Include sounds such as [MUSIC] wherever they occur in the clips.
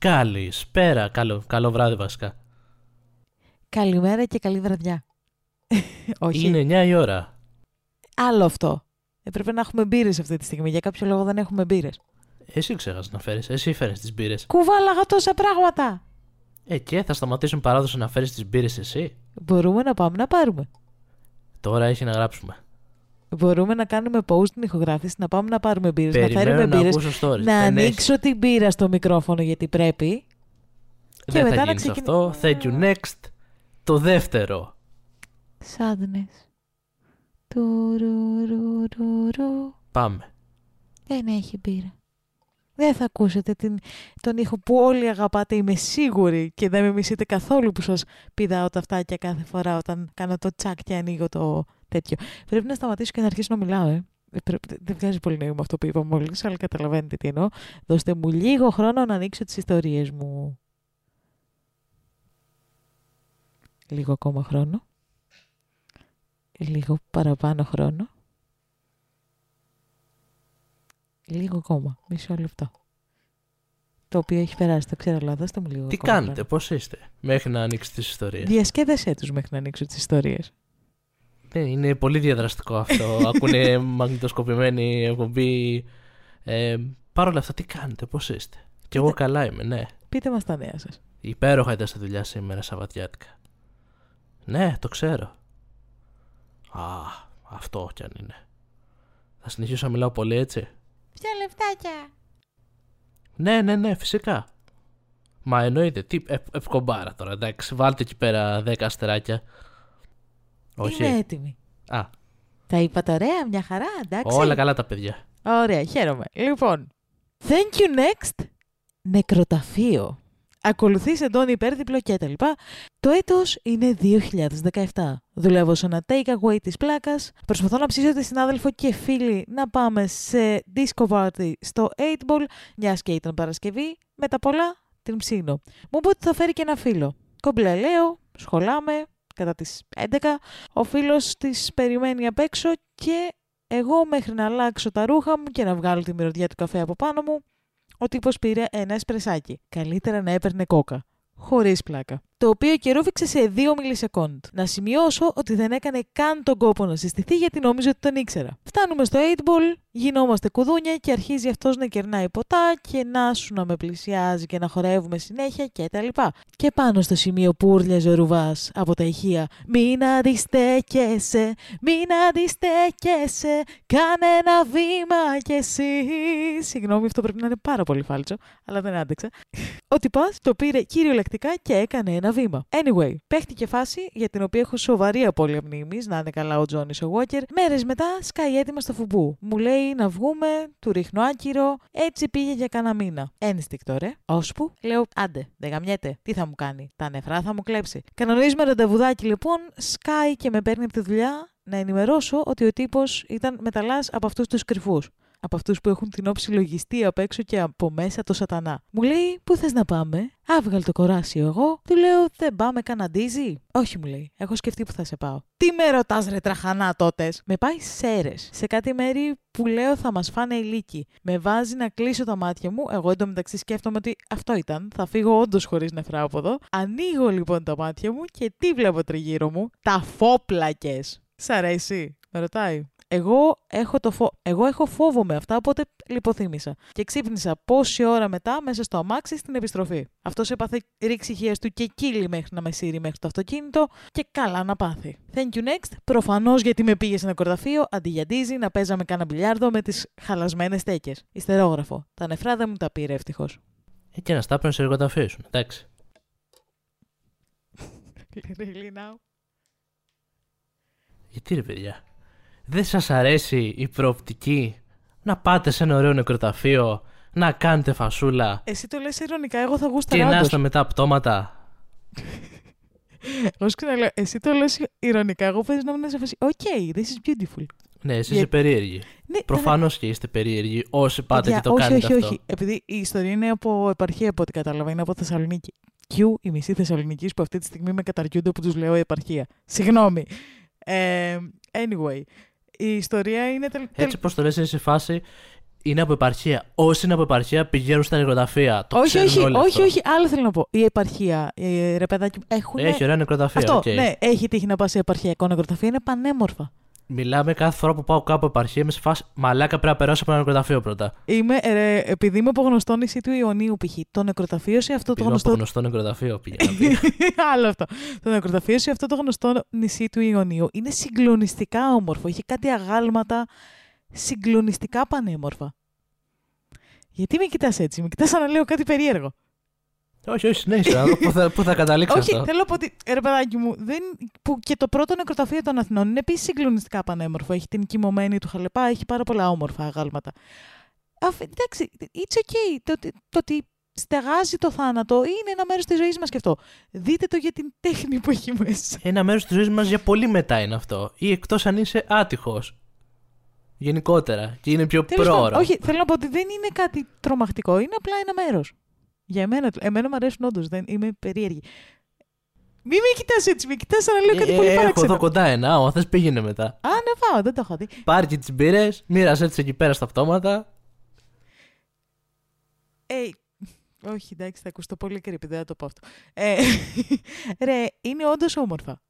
καλό πρωί! Καλησπέρα. Καλό, καλό βράδυ βασικά. Καλημέρα και καλή βραδιά. [LAUGHS] Όχι. Είναι 9 η ώρα. Άλλο αυτό. Έπρεπε να έχουμε μπύρες αυτή τη στιγμή. Για κάποιο λόγο δεν έχουμε μπύρες. Εσύ ξέχασες να φέρεις. Εσύ φέρει τις μπύρες. Κουβάλαγα τόσα πράγματα. Ε, και θα σταματήσουν παράδοση να φέρεις τις μπύρες εσύ. Μπορούμε να πάμε να πάρουμε. Τώρα έχει να γράψουμε. Μπορούμε να κάνουμε post την ηχογράφηση, να πάμε να πάρουμε μπύρες, να Περιμένω φέρουμε να μπύρες. ακούσω stories. Να Δεν ανοίξω την μπύρα στο μικρόφωνο γιατί πρέπει. Δεν και μετά θα να γίνει ξεκινη- αυτό. Thank you next. Το δεύτερο. Sadness. Τουρουρουρουρου. Πάμε. Δεν έχει μπύρα. Δεν θα ακούσετε την, τον ήχο που όλοι αγαπάτε, είμαι σίγουρη και δεν με μισείτε καθόλου που σας πηδάω τα αυτάκια κάθε φορά όταν κάνω το τσακ και ανοίγω το τέτοιο. Πρέπει να σταματήσω και να αρχίσω να μιλάω, ε. Ε, πρέπει- Δεν βγάζει πολύ νόημα αυτό που είπα μόλις, αλλά καταλαβαίνετε τι εννοώ. Δώστε μου λίγο χρόνο να ανοίξω τις ιστορίες μου. Λίγο ακόμα χρόνο. Λίγο παραπάνω χρόνο. Λίγο ακόμα. Μισό λεπτό. Το οποίο έχει περάσει, το ξέρω, αλλά δώστε μου λίγο Τι ακόμα κάνετε, πώς είστε, μέχρι να ανοίξει τις ιστορίες; χρόνο. Διασκέδασέ τους μέχρι να ανοίξω τις ιστορίες. Ναι, είναι πολύ διαδραστικό αυτό. [LAUGHS] Ακούνε μαγνητοσκοπημένη εκπομπή. Ε, Παρ' όλα αυτά, τι κάνετε, πώς είστε; Κι εγώ καλά είμαι, ναι. Πείτε μας τα νέα σας. Υπέροχα ήταν στη δουλειά σήμερα Σαββατιάτικα. Ναι, το ξέρω. Α, αυτό κι αν είναι. Θα συνεχίσω να μιλάω πολύ έτσι. Ποια λεφτάκια; Ναι, ναι, ναι, φυσικά. Μα εννοείται. Τι, ε, ευκομπάρα τώρα, εντάξει. Βάλτε εκεί πέρα 10 αστεράκια. Όχι. Είμαι έτοιμη. Α, Τα είπατε ωραία, μια χαρά, εντάξει. όλα καλά τα παιδιά. Ωραία, χαίρομαι. Λοιπόν, thank you next, νεκροταφείο. Ακολουθείς εντόνι υπέρδιπλο και τα λοιπά. Το έτος είναι 2017. Δουλεύω σε ένα takeaway της πλάκας. Προσπαθώ να ψήσω τη συνάδελφο και φίλη να πάμε σε disco party στο 8ball, μια και ήταν Παρασκευή. Με τα πολλά την ψήνω. Μου είπε ότι θα φέρει και ένα φίλο. Κομπλέ λέω, σχολάμε, κατά τις 11. Ο φίλος της περιμένει απ' έξω και εγώ μέχρι να αλλάξω τα ρούχα μου και να βγάλω τη μυρωδιά του καφέ από πάνω μου, ο τύπος πήρε ένα εσπρεσάκι. Καλύτερα να έπαιρνε κόκα. Χωρίς πλάκα. Το οποίο καιρούφιξε σε 2 μιλισεκόντ. Να σημειώσω ότι δεν έκανε καν τον κόπο να συστηθεί γιατί νόμιζε ότι τον ήξερα. Φτάνουμε στο 8ball, γινόμαστε κουδούνια και αρχίζει αυτός να κερνάει ποτά και να σου να με πλησιάζει και να χορεύουμε συνέχεια και τα λοιπά. Και πάνω στο σημείο που ούρλιαζε ο Ρουβάς από τα ηχεία. Μην αντιστέκεσαι, μην αντιστέκεσαι, κάνε ένα βήμα κι εσύ. Συγγνώμη, αυτό πρέπει να είναι πάρα πολύ φάλτσο, αλλά δεν άντεξα. Ο τυπάς το πήρε κυριολεκτικά και έκανε ένα βήμα. Anyway, παίχτηκε φάση για την οποία έχω σοβαρή απώλεια μνήμης, να είναι καλά ο Τζόνι ο Walker. Μέρες μετά σκάει έτοιμα στο φουμπού. Μου λέει να βγούμε, του ρίχνω άκυρο, έτσι πήγε για κάνα μήνα. Ένστικτο, ρε. Ώσπου, λέω, άντε, δεν γαμιέται. Τι θα μου κάνει, τα νεφρά θα μου κλέψει. Κανονίζουμε ραντεβουδάκι λοιπόν, σκάει και με παίρνει από τη δουλειά να ενημερώσω ότι ο τύπος ήταν μεταλλά από αυτούς τους κρυφούς. Από αυτούς που έχουν την όψη λογιστή απ' έξω και από μέσα το σατανά. Μου λέει, Πού θες να πάμε; Άβγαλε το κοράσιο εγώ. Του λέω, Δεν πάμε καναντίζι. Όχι, μου λέει. Έχω σκεφτεί που θα σε πάω. Τι με ρωτάς, ρε τραχανά τότες; Με πάει σέρες. Σε κάτι μέρη που λέω θα μας φάνε οι λύκοι. Με βάζει να κλείσω τα μάτια μου. Εγώ εντωμεταξύ σκέφτομαι ότι αυτό ήταν. Θα φύγω όντως χωρίς νεφρά από εδώ. Ανοίγω λοιπόν τα μάτια μου και τι βλέπω τριγύρω μου; Τα φόπλακες. Σ' αρέσει; Με ρωτάει. Εγώ έχω, το φο... Εγώ έχω φόβο με αυτά, οπότε λιποθύμησα. Και ξύπνησα πόση ώρα μετά μέσα στο αμάξι στην επιστροφή. Αυτό έπαθε ρήξη ηχεία του και κύλι μέχρι να με σύρει μέχρι το αυτοκίνητο και καλά να πάθει. Thank you next. Προφανώ γιατί με πήγε σε ένα κορδαφείο αντί για ντίζι να παίζαμε κάνα μπιλιάρδο με τι χαλασμένε στέκε. Ιστερόγραφο. Τα νεφρά δεν μου τα πήρε ευτυχώ. Ε, και να στάπαινε σε εργοταφείο σου. Εντάξει. really now. Γιατί ρε παιδιά. Δεν σας αρέσει η προοπτική να πάτε σε ένα ωραίο νεκροταφείο, να κάνετε φασούλα Εσύ το λες ειρωνικά, εγώ θα και γούσταρα να όντως. είστε μετά πτώματα; [LAUGHS] Εγώ σου ξαναλέω, εσύ το λες ηρωνικά, εγώ παίζει να μην σε φάση. Okay, this is beautiful. Ναι, εσείς Για- είστε περίεργοι. Ναι, Προφανώς και είστε περίεργοι όσοι πάτε Παιδιά, και το όχι, κάνετε όχι, αυτό. όχι. Επειδή η ιστορία είναι από επαρχία, από ό,τι κατάλαβα, είναι από Θεσσαλονίκη. Και η μισή Θεσσαλονίκη που αυτή τη στιγμή με καταριούνται που τους λέω επαρχία. Συγγνώμη. Ε, anyway, η ιστορία είναι τελ... τελ- Έτσι πως το λες είναι σε φάση είναι από επαρχία. Όσοι είναι από επαρχία πηγαίνουν στα νεκροταφεία. Το όχι, ξέρουν όχι, όλοι όχι, αυτό. όχι, άλλο θέλω να πω. Η επαρχία, ε, ρε παιδάκι, μου, έχουν. Έχει ωραία νεκροταφεία. Αυτό, οκ. ναι, έχει τύχει να πας σε επαρχιακό νεκροταφείο, είναι πανέμορφα. Μιλάμε κάθε φορά που πάω κάπου επαρχία, είμαι σε φάση μαλάκα πρέπει να περάσω από ένα νεκροταφείο πρώτα. Είμαι, ε, ρε, επειδή είμαι από γνωστό νησί του Ιωνίου, π.χ. Το νεκροταφείο σε αυτό το Επειδή είμαι από γνωστό. γνωστό νεκροταφείο πήγα να πει. [LAUGHS] Άλλο αυτό. Το νεκροταφείο σε αυτό το γνωστό νησί του Ιωνίου είναι συγκλονιστικά όμορφο. Έχει κάτι αγάλματα συγκλονιστικά πανέμορφα. Γιατί με κοιτάς έτσι, με κοιτάς σαν να λέω κάτι περίεργο. Όχι, όχι, συνέχισε. να δω πού θα, πού θα καταλήξει Όχι, αυτό. θέλω να πω ότι, ρε παιδάκι μου, δεν, που και το πρώτο νεκροταφείο των Αθηνών είναι επίσης συγκλονιστικά πανέμορφο. Έχει την κοιμωμένη του χαλεπά, έχει πάρα πολλά όμορφα αγάλματα. Αφ, εντάξει, it's okay. Το, ότι- το ότι στεγάζει το θάνατο είναι ένα μέρος της ζωής μας και αυτό. Δείτε το για την τέχνη που έχει μέσα. Ένα μέρος της ζωής μας για πολύ μετά είναι αυτό. Ή εκτός αν είσαι άτυχος. Γενικότερα. Και είναι πιο Τέλος πάντων, πρόωρο. όχι, θέλω να πω ότι δεν είναι κάτι τρομακτικό, είναι απλά ένα μέρος. Για εμένα, εμένα μου αρέσουν όντως, δεν είμαι περίεργη. Μην με κοιτάς έτσι, με κοιτάς σαν να λέω κάτι Ε, πολύ έχω παράξενο. εδώ κοντά ένα. Άμα θες πήγαινε μετά. Α, να πάω, δεν το έχω δει. Πάρει και τις μπύρες, μοίρασε έτσι εκεί πέρα στα αυτόματα. Ε, όχι, εντάξει, θα ακουστώ πολύ creepy, δεν θα το πω αυτό. Ε, [LAUGHS] ρε, είναι όντως όμορφα.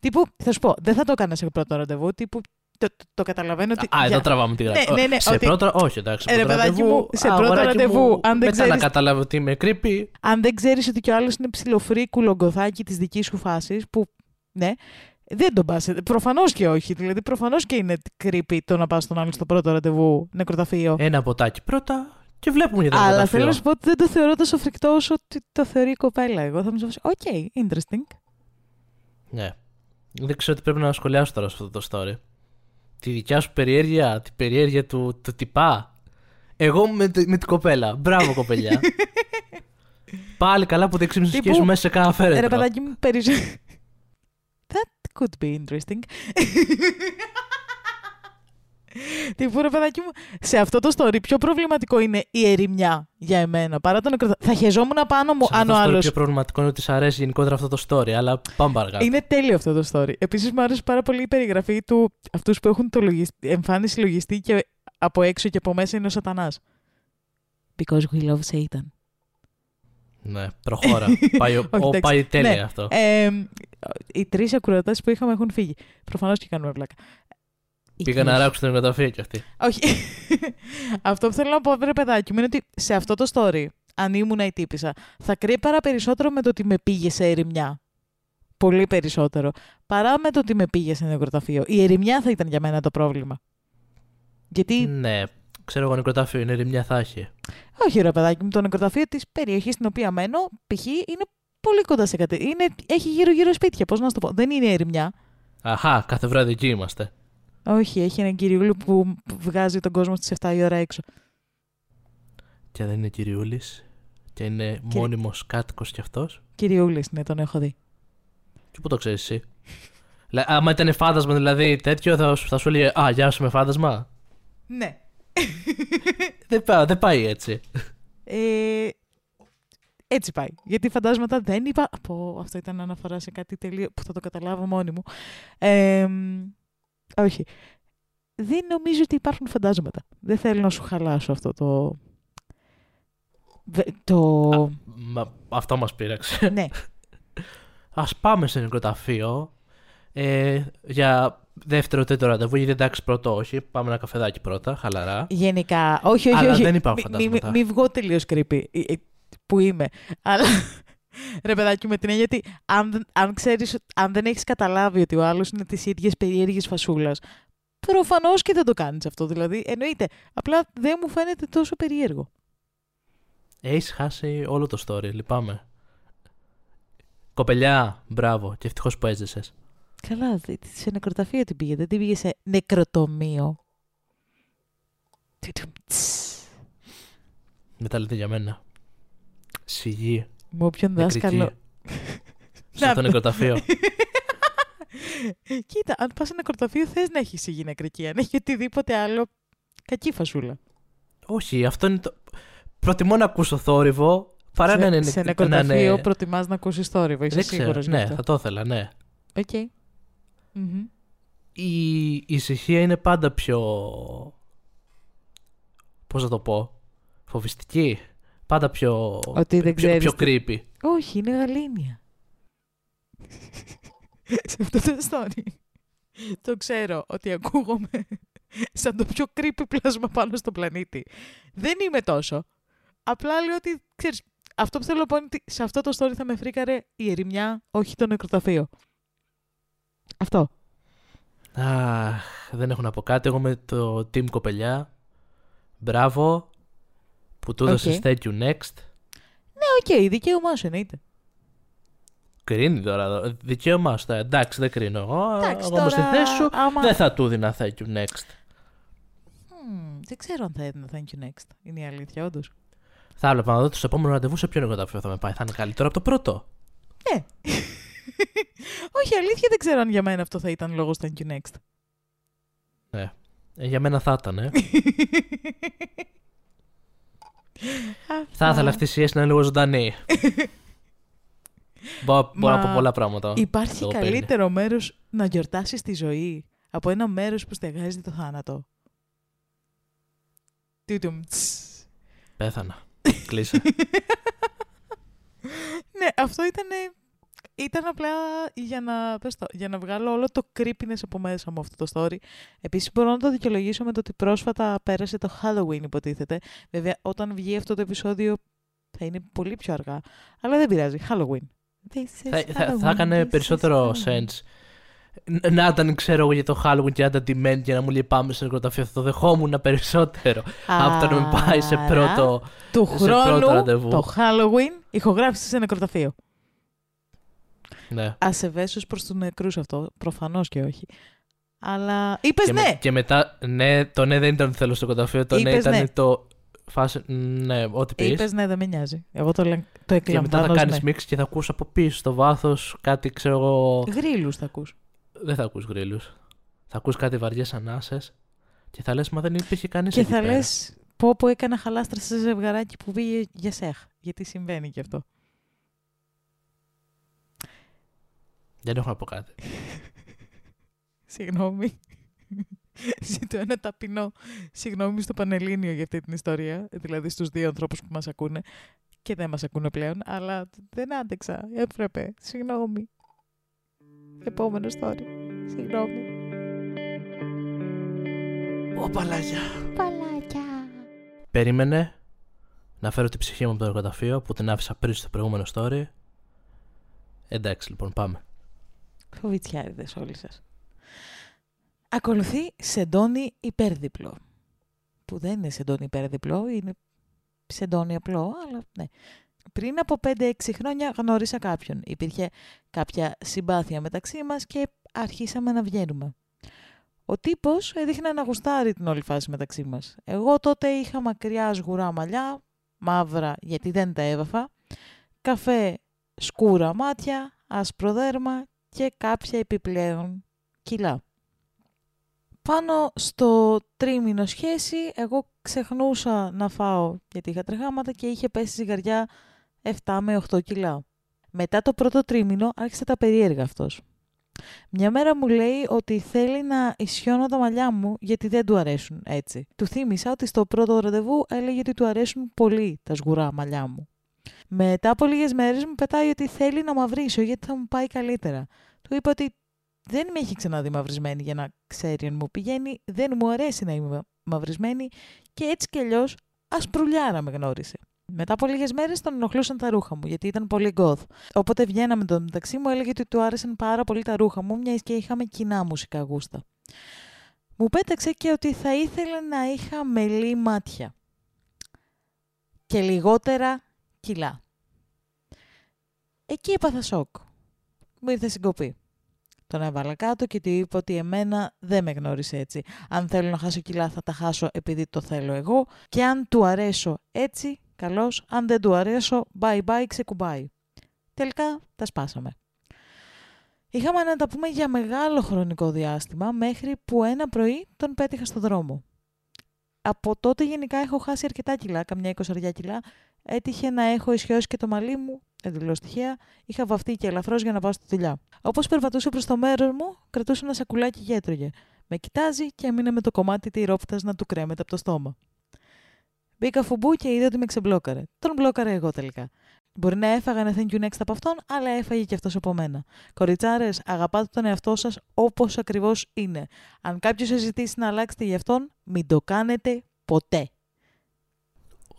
Τύπου, θα σου πω, δεν θα το έκανα σε πρώτο ραντεβού, τύπου, το, το, το καταλαβαίνω ότι... Α, για- εδώ τραβάμε τη γραμμή. Ναι, ναι, ναι, σε ότι- πρώτο. Όχι, εντάξει. Ε, ρε, πρώτο παιδάκι ραντεβού, μου, σε α, πρώτο αγοράκι ραντεβού, μου, αν δεν μετά να ξέρεις- καταλάβω ότι είμαι creepy. Αν δεν ξέρεις ότι κι ο άλλος είναι ψιλοφρίκου λογκοθάκι της δικής σου φάσης, που, ναι, δεν τον πας. Προφανώς και όχι. Δηλαδή, προφανώς και είναι creepy το να πας στον άλλο στο πρώτο ραντεβού νεκροταφείο. Ένα ποτάκι πρώτα και βλέπουμε για το Αλλά νεκροταφείο. θέλω να σου πω ότι δεν το θεωρώ τόσο φρικτό όσο ότι το θεωρεί η κοπέλα. Εγώ θα μου σου πω, OK, interesting. Ναι. Δεν ξέρω τι πρέπει να σχολιάσω τώρα σε αυτό το story. Τη δικιά σου περιέργεια, την περιέργεια του, του τυπά. Εγώ με, τη- με την κοπέλα. Μπράβο, κοπελιά. [LAUGHS] Πάλι καλά που δεν ξύπνησες Τύπου, σχέση μέσα σε κάνα φέρετρο. Ρε παιδάκι μου, περισσότερο. [LAUGHS] That could be interesting. [LAUGHS] Τύπου ρε παιδάκι μου, σε αυτό το story πιο προβληματικό είναι η ερημιά για εμένα παρά το νεκροταφείο. Θα χεζόμουν πάνω μου Σε αν αυτό ο το story άλλο. πιο προβληματικό είναι ότι σ' αρέσει γενικότερα αυτό το story, αλλά πάμε παρακάτω. Είναι τέλειο αυτό το story. Επίσης, μου άρεσε πάρα πολύ η περιγραφή του αυτούς που έχουν το λογισ- εμφάνιση λογιστή και από έξω και από μέσα είναι ο Σατανάς. Because we love Satan. Ναι, προχώρα. πάει, ο, [LAUGHS] Όχι, ο- εντάξει. πάει τέλεια Ναι. αυτό. Ε, οι τρεις ακροατές που είχαμε έχουν φύγει. Προφανώς και κάνουμε πλάκα. Πήγα να Εκεί. ράξω την νεκροταφεία κι αυτή. Όχι. [LAUGHS] αυτό που θέλω να πω, βρε παιδάκι μου, είναι ότι σε αυτό το story, αν ήμουν η τύπησα, θα κρύπαρα περισσότερο με το ότι με πήγε σε ερημιά. Πολύ περισσότερο. Παρά με το ότι με πήγε σε νεκροταφείο. Η ερημιά θα ήταν για μένα το πρόβλημα. Γιατί, Ναι, ξέρω εγώ νεκροταφείο, είναι ρημιά θα έχει. όχι ρε παιδάκι μου, το νεκροταφείο της περιοχής στην οποία μένω, π.χ. είναι πολύ κοντά σε κάτι. Είναι, έχει γύρω-γύρω σπίτια, πώς να σου το πω. Δεν είναι ερημιά. Αχά, κάθε βράδυ εκεί είμαστε. Όχι, έχει έναν κυριούλη που βγάζει τον κόσμο στις 7 η ώρα έξω. Και δεν είναι κυριούλης. Και είναι μόνιμος κάτοικος κι αυτός. Κυριούλης, ναι, τον έχω δει. Και πού το ξέρεις εσύ; Λα- άμα ήταν φάντασμα δηλαδή τέτοιο, θα, σου- θα σου έλεγε Α, γεια σου με φάντασμα. Ναι. [LAUGHS] Δεν, πά- δεν πάει έτσι. Ε, έτσι πάει. Γιατί φαντάσματα δεν είπα. Πω, αυτό ήταν αναφορά σε κάτι τελείω που θα το καταλάβω μόνη μου. Ε, μ, όχι. Δεν νομίζω ότι υπάρχουν φαντάσματα. Δεν θέλω να σου χαλάσω αυτό το. Βε- Το. Μα, αυτό μας πείραξε. ναι. [LAUGHS] Α πάμε σε νεκροταφείο. Ε, για δεύτερο τρίτο ραντεβού, γιατί εντάξει, πρώτο όχι. Πάμε ένα καφεδάκι πρώτα, χαλαρά. Γενικά. Όχι, όχι, Αλλά όχι. δεν υπάρχουν Μη- μη- φαντάσματα. Μη βγω τελείως creepy. ε, ε, Που είμαι. Αλλά. Ρε παιδάκι, με την έννοια ότι αν, δεν- αν, ξέρεις, αν δεν έχεις καταλάβει ότι ο άλλος είναι της ίδιας περίεργης φασούλας, προφανώς και δεν το κάνεις αυτό. Δηλαδή, εννοείται. Απλά δεν μου φαίνεται τόσο περίεργο. Έχεις χάσει όλο το story, λυπάμαι. Κοπελιά, μπράβο, και ευτυχώς που έζησες. Καλά, δε- σε νεκροταφείο την πήγε, δεν την πήγε σε νεκροτομείο. Τουτουμ, τς. Μετά λέτε για μένα. Σιγή. Με όποιον νεκρική. δάσκαλο. Σε Να αυτό το το. νεκροταφείο. [LAUGHS] Κοίτα, αν πας σε νεκροταφείο θες να έχεις υγιή νεκρική. Αν έχει οτιδήποτε άλλο, κακή φασούλα. Όχι, αυτό είναι το. Προτιμώ να ακούσω θόρυβο παρά να είναι. σε, σε να νεκροταφείο είναι- προτιμάς να ακούσεις θόρυβο, είσαι Δεν ξέρω. σίγουρος γι' Ναι, αυτό. θα το ήθελα, ναι. Οκ. Μμμ. Η ησυχία είναι πάντα πιο. Πώς θα το πω. Φοβιστική. Πάντα πιο. Ότι δεν πιο, ξέρεις πιο τι- creepy. Όχι, είναι γαλήνια. [LAUGHS] Σε αυτό το story. Το ξέρω ότι ακούγομαι [LAUGHS] σαν το πιο creepy πλάσμα πάνω στο πλανήτη. Δεν είμαι τόσο. Απλά λέω ότι, ξέρεις, αυτό που θέλω να πω είναι ότι σε αυτό το story θα με φρίκαρε η ερημιά, όχι το νεκροταφείο. Αυτό. Αχ, δεν έχω να πω κάτι. Εγώ με το team κοπελιά. Μπράβο. Που του έδωσε OK. thank you next. Ναι, οκ, δικαίωμά σου εννοείται. Κρίνει τώρα. εδώ. Δικαίωμά σου. ε, Εντάξει, δεν κρίνω. Εγώ, Εντάξει, εγώ είμαι στη τώρα, θέση σου. άμα- Δεν θα του δίνα thank you next. Μμμ, δεν ξέρω αν θα έδινα thank you next. Είναι η αλήθεια, όντως. Θα έβλεπα να δω το επόμενο ραντεβούς σε ποιο νοικοταφείο θα με πάει. Θα είναι καλύτερο από το πρώτο. Ναι. [LAUGHS] Όχι, αλήθεια δεν ξέρω αν για μένα αυτό θα ήταν λόγος thank you next. Ε, για μένα θα ήταν. Ε. [LAUGHS] θα ήθελα αυτή η σχέση να είναι λίγο ζωντανή. [LAUGHS] Μπορώ μπορώ να Μα πω πολλά πράγματα. Υπάρχει Λόγω παίρνει. καλύτερο μέρος να γιορτάσεις τη ζωή από ένα μέρος που στεγάζει το θάνατο. Τούτουμ, τς. Πέθανα. [LAUGHS] Κλείσε. Ναι, αυτό ήταν, ήταν απλά για να, πες το, για να βγάλω όλο το creepiness από μέσα μου αυτό το story. Επίσης μπορώ να το δικαιολογήσω με το ότι πρόσφατα πέρασε το Halloween υποτίθεται. Βέβαια όταν βγει αυτό το επεισόδιο θα είναι πολύ πιο αργά. Αλλά δεν πειράζει. Halloween. This is θα, θα, θα Halloween, έκανε this is περισσότερο Halloween. sense. Ν- Να ήταν, ξέρω εγώ, για το Halloween και να ήταν ντυμένη και να μου λέει πάμε σε νεκροταφείο. Θα το δεχόμουν περισσότερο από το να με πάει σε Άρα, πρώτο. του σε πρώτο χρόνου ραντεβού. το Halloween ηχογράφησες σε νεκροταφείο. Ναι. Ασεβέσως προς τους νεκρούς αυτό, προφανώς και όχι. Αλλά είπες και, με- ναι! και μετά, ναι, το ναι δεν ήταν ότι θέλω στο νεκροταφείο. Το ναι Είπες ήταν ναι. το. Φάση, ναι, ό,τι πεις. Είπες ναι, δεν με νοιάζει. Εγώ το, λέ- το Και μετά εκλαμβάνω θα ως κάνεις ναι. μίξ και θα ακούς από πίσω στο βάθος κάτι, ξέρω εγώ. Γρήλους θα ακούς. Δεν θα ακούς γρήλους. Θα ακούς κάτι βαριές ανάσες και θα λες Μα δεν υπήρχε κανείς Και θα λες πω πω έκανα χαλάστρα σε ζευγαράκι που πήγε για σέχ. Γιατί συμβαίνει και αυτό. Δεν έχω να πω κάτι. [LAUGHS] Συγγνώμη. Ζητώ ένα ταπεινό συγγνώμη στο Πανελλήνιο για αυτή την ιστορία. Δηλαδή στους δύο ανθρώπους που μας ακούνε. Και δεν μας ακούνε πλέον. Αλλά δεν άντεξα. Έπρεπε. Συγγνώμη. Επόμενο story. Συγγνώμη. Ω παλάκια. Παλάκια. Περίμενε να φέρω την ψυχή μου από το εργοταφείο που την άφησα πριν στο προηγούμενο story. Εντάξει λοιπόν, πάμε. Φοβητσιάριδες όλοι σας. Ακολουθεί σεντόνι υπέρδιπλο. Που δεν είναι σεντόνι υπέρδιπλο, είναι σεντόνι απλό, αλλά ναι. Πριν από 5-6 χρόνια γνώρισα κάποιον. Υπήρχε κάποια συμπάθεια μεταξύ μας και αρχίσαμε να βγαίνουμε. Ο τύπος έδειχνε να γουστάρει την όλη φάση μεταξύ μας. Εγώ τότε είχα μακριά σγουρά μαλλιά, μαύρα γιατί δεν τα έβαφα, καφέ σκούρα μάτια, άσπρο δέρμα και κάποια επιπλέον κιλά. Πάνω στο τρίμηνο σχέση, εγώ ξεχνούσα να φάω γιατί είχα τρεχάματα και είχε πέσει ζυγαριά 7 με 8 κιλά. Μετά το πρώτο τρίμηνο άρχισε τα περίεργα αυτός. Μια μέρα μου λέει ότι θέλει να ισιώνω τα μαλλιά μου γιατί δεν του αρέσουν έτσι. Του θύμισα ότι στο πρώτο ραντεβού έλεγε ότι του αρέσουν πολύ τα σγουρά μαλλιά μου. Μετά από λίγες μέρες μου πετάει ότι θέλει να μαυρίσω γιατί θα μου πάει καλύτερα. Του είπα ότι δεν με έχει ξαναδεί μαυρισμένη για να ξέρει αν μου πηγαίνει, δεν μου αρέσει να είμαι μαυρισμένη και έτσι κι αλλιώς ασπρουλιάρα με γνώρισε. Μετά από λίγες μέρες τον ενοχλούσαν τα ρούχα μου, γιατί ήταν πολύ γκοθ. Όποτε βγαίναμε το μεταξύ μου, έλεγε ότι του άρεσαν πάρα πολύ τα ρούχα μου, μιας και είχαμε κοινά μουσικά γούστα. Μου πέταξε και ότι θα ήθελε να είχα μελή μάτια. Και λιγότερα κιλά. Εκεί έπαθα σοκ. Μου ήρθε συγκοπή. Τον έβαλα κάτω και του είπα ότι εμένα δεν με γνώρισε έτσι. Αν θέλω να χάσω κιλά θα τα χάσω επειδή το θέλω εγώ και αν του αρέσω έτσι, καλώς. Αν δεν του αρέσω, bye bye, ξεκουμπάει. Τελικά τα σπάσαμε. Είχαμε να τα πούμε για μεγάλο χρονικό διάστημα μέχρι που ένα πρωί τον πέτυχα στο δρόμο. Από τότε γενικά έχω χάσει αρκετά κιλά, καμιά εικοσαριά κιλά. Έτυχε να έχω ισιώσει και το μαλλί μου, εντελώ τυχαία. Είχα βαφτεί και ελαφρώς για να πάω στη δουλειά. Όπως περπατούσε προς το μέρος μου, κρατούσε ένα σακουλάκι και έτρωγε. Με κοιτάζει και έμεινε με το κομμάτι τυρόπιτα να του κρέμεται από το στόμα. Μπήκα φουμπού και είδε ότι με ξεμπλόκαρε. Τον μπλόκαρε εγώ τελικά. Μπορεί να έφαγα ένα thank you next από αυτόν, αλλά έφαγε και αυτός από μένα. Κοριτσάρες, αγαπάτε τον εαυτό σας όπως ακριβώς είναι. Αν κάποιος σας ζητήσει να αλλάξετε γι' αυτόν, μην το κάνετε ποτέ.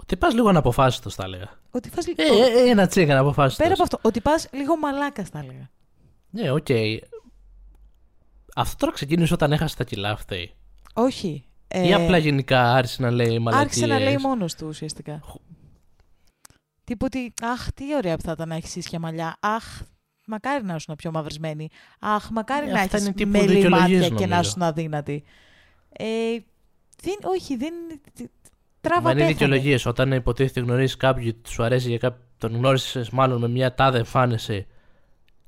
Ότι πας λίγο αναποφάσιστος, θα έλεγα. Ότι πας... Ε, ε, ε, ένα τσίκα αναποφάσιστος. Πέρα από αυτό, ότι πας λίγο μαλάκας, θα έλεγα. Ναι, οκ. Αυτό τώρα ξεκίνησε όταν έχασε τα κιλά αυτή. Όχι. Ε, Ή απλά γενικά άρχισε να λέει μαλακίες. Άρχισε να λέει μόνος του ουσιαστικά. Τύπου ότι, αχ, τι ωραία που θα ήταν να έχεις ίσια μαλλιά. Αχ, μακάρι να ήσουν πιο μαυρισμένη. Αχ, μακάρι Ε, να αυτά έχεις είναι τύπου μελή δικαιολογίες, μάτια και να νομίζω. ήσουν αδύνατη. Ε, δεν, όχι, δεν. Τράβα Μα είναι πέθανε. δικαιολογίες. Όταν υποτίθεται γνωρίζεις κάποιον και σου αρέσει για κάποιον, τον γνώρισες μάλλον με μια τάδε εμφάνιση